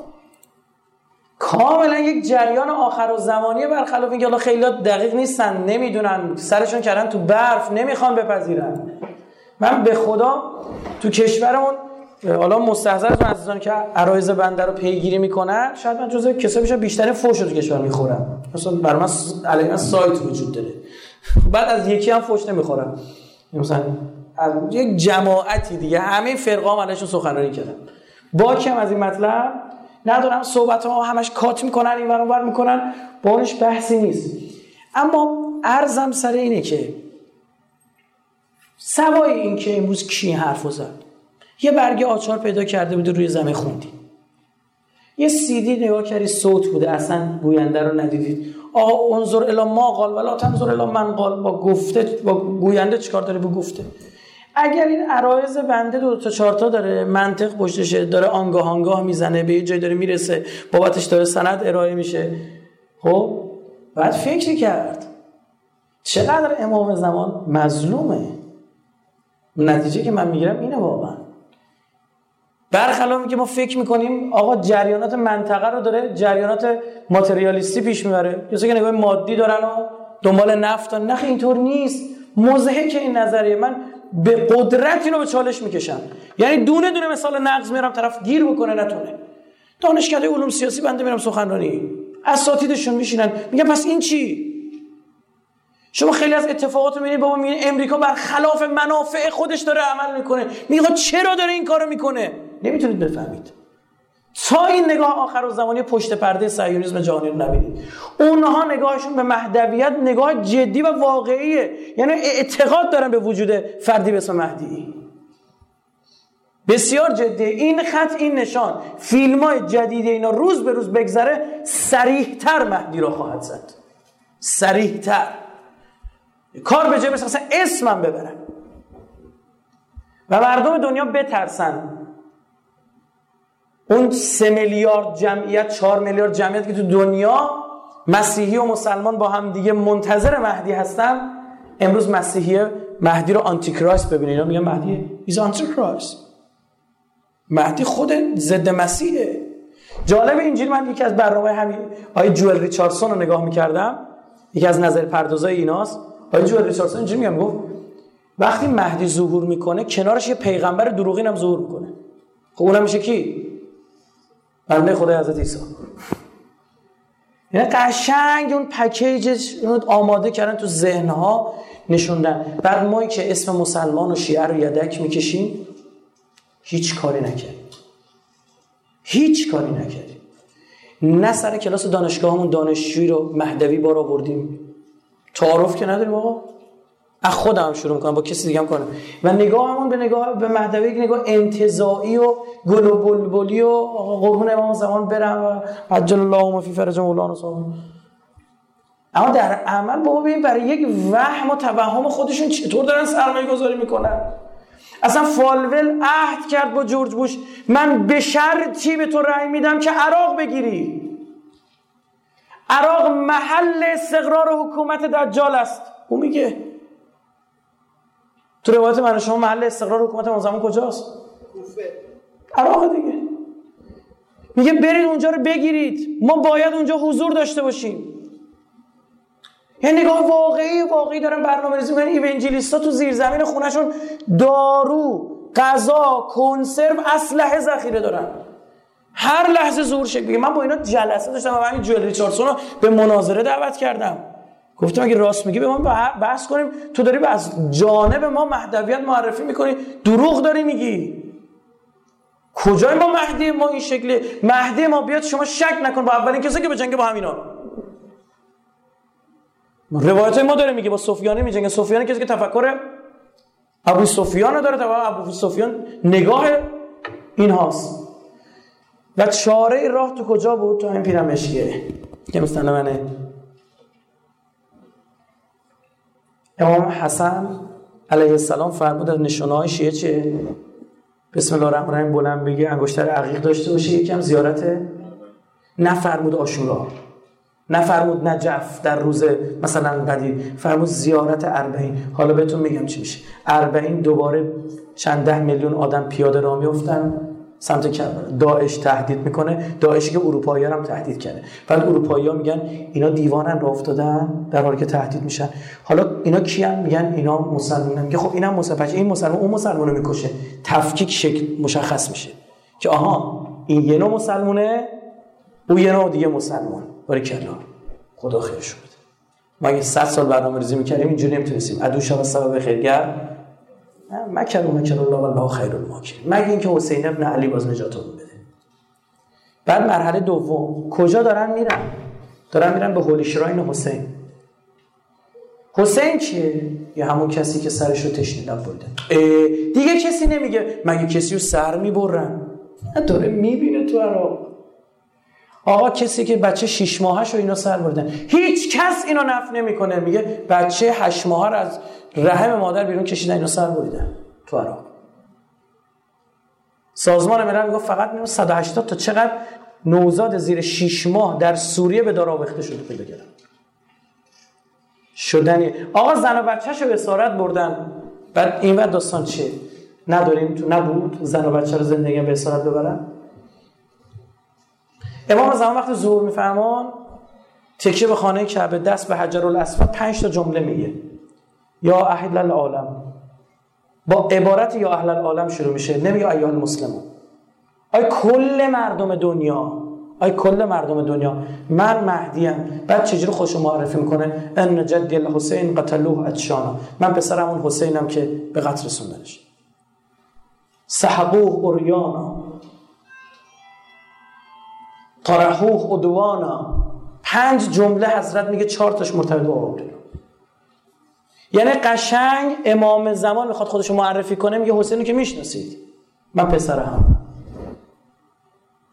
Speaker 2: کاملا یک جریان آخر و زمانیه برخلاف اینکه حالا خیلی دقیق نیستن نمی‌دونن سرشون کردن تو برف نمی‌خوان بپذیرن. من به خدا تو کشورمون حالا مستحضرتون عزیزان که عرایز بنده رو پیگیری می‌کنن شاید من جزو کسایی بشم بیشتر فوش رو تو کشور می‌خورم. مثلا برای من علیه من سایت وجود داره. بعد از یکی هم فوش نمی‌خورم. مثلا از یک جماعتی دیگه همه فرقه هم سخنرانی کردن. باکی هم از این مطلب ندارم صحبت ها همش کات می‌کنن این ور می‌کنن. با اونش بحثی نیست. اما ارزم سر اینه که سوای این که امروز کی حرف زد. یه برگ آچار پیدا کرده بوده روی زمین خوندی. یه سیدی نگاه کردی صوت بوده. اصلا گوینده رو ندیدید. آقا انظر الا ما قال ولا تنظر الا من قال. با گفته با گوینده چیکار داره؟ به گفته. اگر این عرایز بنده دو تا چهار تا داره منطق پشتشه داره آنگاه آنگاه می‌زنه به یه جای داره می‌رسه بابتش داره سند ارائه میشه. خب؟ بعد فکر کرد. چقدر امام زمان مظلومه؟ نتیجه که من می‌گیرم اینه واقعا. برخلاف که ما فکر می‌کنیم آقا جریانات منطقه رو داره جریانات ماتریالیستی پیش می‌بره. کسی که نگاه مادی دارن و دنبال نفت نه اینطور نیست. مزهک این نظریه. من به قدرت اینو به چالش می‌کشم یعنی دونه دونه مثال نقض میرم طرف گیر بکنه نتونه. دانشکده علوم سیاسی بنده میرم سخنرانی. اساتیدشون میشینن. میگن پس این چی؟ شما خیلی از اتفاقات می‌بینید بابا می‌بینید امریکا بر خلاف منافع خودش داره عمل می‌کنه. میگه چرا داره این کارو می‌کنه؟ نمی‌تونید بفهمید. تا این نگاه آخر و زمانی پشت پرده سیونیسم جهانی رو نبینید اونها نگاهشون به مهدویت نگاه جدی و واقعیه. یعنی اعتقاد دارن به وجود فردی به اسم مهدی. بسیار جدیه. این خط این نشان. فیلم های جدید اینا روز به روز بگذره سریحتر مهدی را خواهد زد. سریحتر کار به جای اسمم ببرن. و مردم دنیا بترسن. اون سه میلیارد جمعیت چهار میلیارد جمعیت که تو دنیا مسیحی و مسلمان با هم دیگه منتظر مهدی هستن امروز مسیحی مهدی رو Antichrist ببینید اینا میگن مهدی is Antichrist مهدی خود ضد مسیحه. جالب اینجوری من یکی از برنامه همین آقای جوئل ریچاردسون رو نگاه می‌کردم. یکی از نظر پردازای ایناست. آقای جوئل ریچاردسون اینجوری میگم گفت وقتی مهدی ظهور می‌کنه کنارش یه پیغمبر دروغین هم ظهور می‌کنه. خب اونم میشه کی؟ بنده خدای حضرت عیسی. یعنی قشنگ اون پکیجش آماده کردن تو ذهنها نشوندن بعد ما که اسم مسلمان و شیعه رو یدک می‌کشیم هیچ کاری نکردیم. هیچ کاری نکردیم. نه سر کلاس دانشگاهمون دانشجویی رو مهدوی بار آوردیم. تعارف که نداریم آقا. از خودم شروع می‌کنم با کسی دیگه هم کنم و نگاهمون به نگاه به مهدوی نگاه انتزاعی و گل و بلبلی و قربون امام زمان برم و عجل الله فی فرج مولانا صاحب اما در عمل بابا ببین برای یک وهم و توهم خودشون چطور دارن سرمایه گذاری می‌کنن؟ اصلا فالول عهد کرد با جورج بوش. من به شرطی به تو رأی میدم که عراق بگیری. عراق محل استقرار حکومت دجال است. او میگه تو روایت من شما محل استقرار حکومت اون زمان کجاست؟ عراق دیگه. میگه برید اونجا رو بگیرید. ما باید اونجا حضور داشته باشیم. یه نگاه واقعی واقعی دارن برنامه ریزی. می‌کنن ایونجلیستا تو زیر زمین خونهشون دارو غذا کنسرو اسلحه ذخیره دارن. هر لحظه ظهور شکل بگه من با اینا جلسه داشتم و همین جوئل ریچاردسون رو به مناظره دعوت کردم. گفتم اگه راست میگی به ما بحث کنیم. تو داری از جانب ما مهدویت معرفی می‌کنی. دروغ داری میگی. کجای ما مهدی؟ ما این شکلی. مهدی ما بیاد شما شک نکن. با اولین کسی که به جنگ با همینا. روایت ما داره میگه با سفیانه میجنگه. سفیانه کسی که تفکر ابو سفیان داره تا ابو سفیان نگاه این هاست. و چاره راه تو کجا بود؟ تو این پیرمشیه که منه. امام حسن علیه السلام فرمود از نشانه های شیعه چه بسم الله الرحمن الرحیم بلند بگی انگشتر عقیق داشته باشه یکم زیارت نفرمود آشورا. نفرمود نجف در روز مثلا قدیر فرمود زیارت اربعین. حالا بهتون میگم چی میشه. اربعین دوباره چند ده میلیون آدم پیاده را میفتن سمت داعش تهدید می‌کنه. داعشی که اروپایی هم تهدید کرده. بعد اروپایی ها میگن اینا دیوانن را افتادن در حالی که تهدید میشن. حالا اینا کیان؟ میگن اینا مسلمانن. میگه خب اینم مسلمان. این مسلمان اون مسلمان رو می‌کشه. تفکیک شکل مشخص میشه. که آها این یه نوع مسلمونه او یه نوع دیگه مسلمان. کلا خدا خیرش بده ما اگه 100 سال برنامه ریزی می‌کردیم اینجوری نمی‌تونستیم. ادوش هم سبب خیرگر. مکر و مکر الله والله خیر الماکر مگه اینکه حسین ابن علی باز نجاتمون بده. بعد مرحله دوم کجا دارن میرن؟ دارن میرن به هولی شراین حسین. حسین چیه؟ یه همون کسی که سرش رو برده. دیگه کسی نمیگه مگه کسی رو سر می‌برن؟ داره می‌بینه تو عراق. آقا کسی که بچه شیش ماهش رو اینا سر بردن. هیچ کس اینو نف نمی‌کنه. میگه بچه هشت ماه رو از رحم مادر بیرون کشیدن اینو سر بریدن تو عراق. سازمان ملل میگه فقط 180 تا چقدر نوزاد زیر 6 ماه در سوریه به دار آویخته شده پیدا کردن. شدنی آقا زن و بچه‌شو به اسارت بردن. بعد این وقت داستان چیه؟ نداریم تو نبود زن و بچه رو زندگی به اسارت ببرن؟ امام زمان وقتی ظهور میفرمان تکیه به خانه کعبه دست به حجر الاسود پنج تا جمله میگه. یا اهل العالم با عبارت یا اهل العالم شروع میشه. نمیگه ایها المسلمون. آی کل مردم دنیا. آی کل مردم دنیا. من مهدیم. بعد چجوری خوش معرفی می‌کنه؟ ان جدی الحسین قتلوه اتشانا من پسرم اون حسینم که به قتل رسوندنش سحقوه اوریانا. طرحوه ادوانا پنج جمله حضرت میگه چهار تاش مرتبط با یعنی قشنگ امام زمان می‌خواد خودش معرفی کنه میگه حسین که می‌شناسید. من پسرم.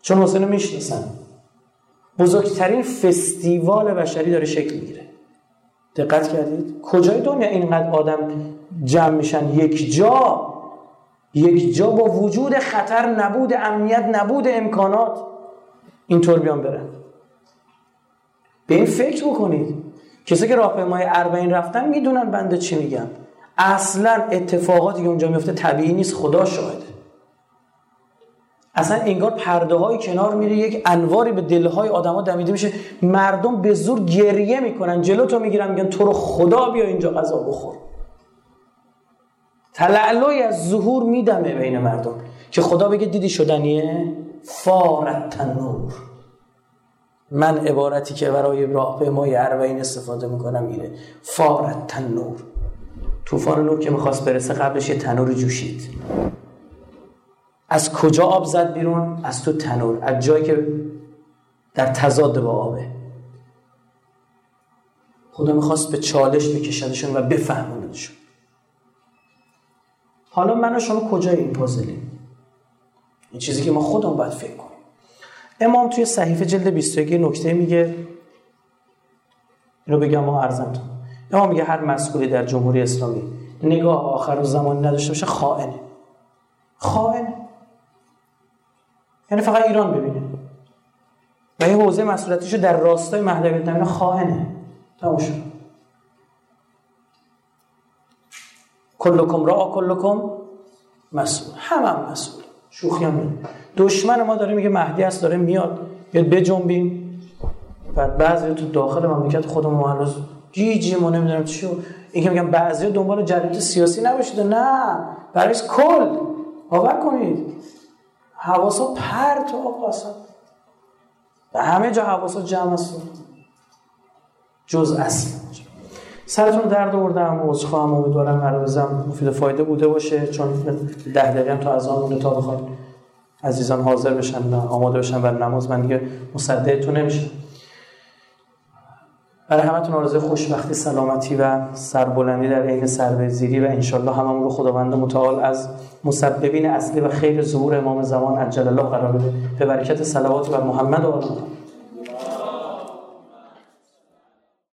Speaker 2: چون حسین می‌شناسن بزرگترین فستیوال بشری داره شکل می‌گیره. دقت کردید؟ کجای دنیا اینقدر آدم جمع میشن؟ یک جا. یک جا با وجود خطر نبود امنیت نبود امکانات. اینطور بیان برن. به این فکر بکنید. کسی که راهپیمای اربعین رفتن می‌دونن بنده چی میگم اصلا اتفاقاتی که اونجا میفته طبیعی نیست خدا شاهده. اصلا انگار پرده های کنار میره یک انواری به دلهای آدما دمیده میشه. مردم به زور گریه می‌کنن. جلو تو می‌گیرن میگن تو رو خدا بیا اینجا غذا بخور. تلعلوی از ظهور میدمه بین مردم. که خدا بگه دیدی شدنیه؟ فارت تنور من عبارتی که برای راه به مای اربعین استفاده می‌کنم اینه. فارت تنور. طوفان نور که می‌خواست برسه قبلش یه تنور جوشید. از کجا آب زد بیرون؟ از تو تنور. از جایی که در تضاد با آبه. خدا می‌خواست به چالش بکشدشون و بفهموندشون حالا من و شما کجای این پازلیم؟ این چیزی که ما خودمون باید فکر کنیم. امام توی صحیفه جلد 21 نکته میگه. اینو بگم ما ارزم امام میگه هر مسئولی در جمهوری اسلامی نگاه آخر و زمانی نداشته باشه خائنه. خائنه یعنی فقط ایران ببینه. و این حوزه مسئولیتیشو در راستای مهدویت نمینه خائنه. تموم شد. کلکم را کلکم مسئول. همه هم مسئول. شوخی هم دشمن ما داره میگه مهدی است داره میاد. بیاد بجنبیم. بعد بعضی تو داخل مملکت خودمون ما هنوز جی ما نمی‌دونم چی این که میگم بعضی دنبال جریانات سیاسی نباشید. نه برای کل. باور کنید. حواسا پرت آقا اصلا. به همه جا حواسا جمع است. جز اصل. سرتون درد آوردم عذرخواهم امیدوارم عربزم مفید فایده بوده باشه. چون ده دقیقه تا از آن تا بخواد عزیزان حاضر بشن آماده بشن برای نماز من دیگه مصدقتون نمیشه برای همتون آرزوی خوشبختی سلامتی و سربلندی در عین سربزیری و انشالله هممون رو خداوند متعال از مسببین اصلی و خیر ظهور امام زمان عجل الله قرار بده. به برکت صلوات بر محمد و آل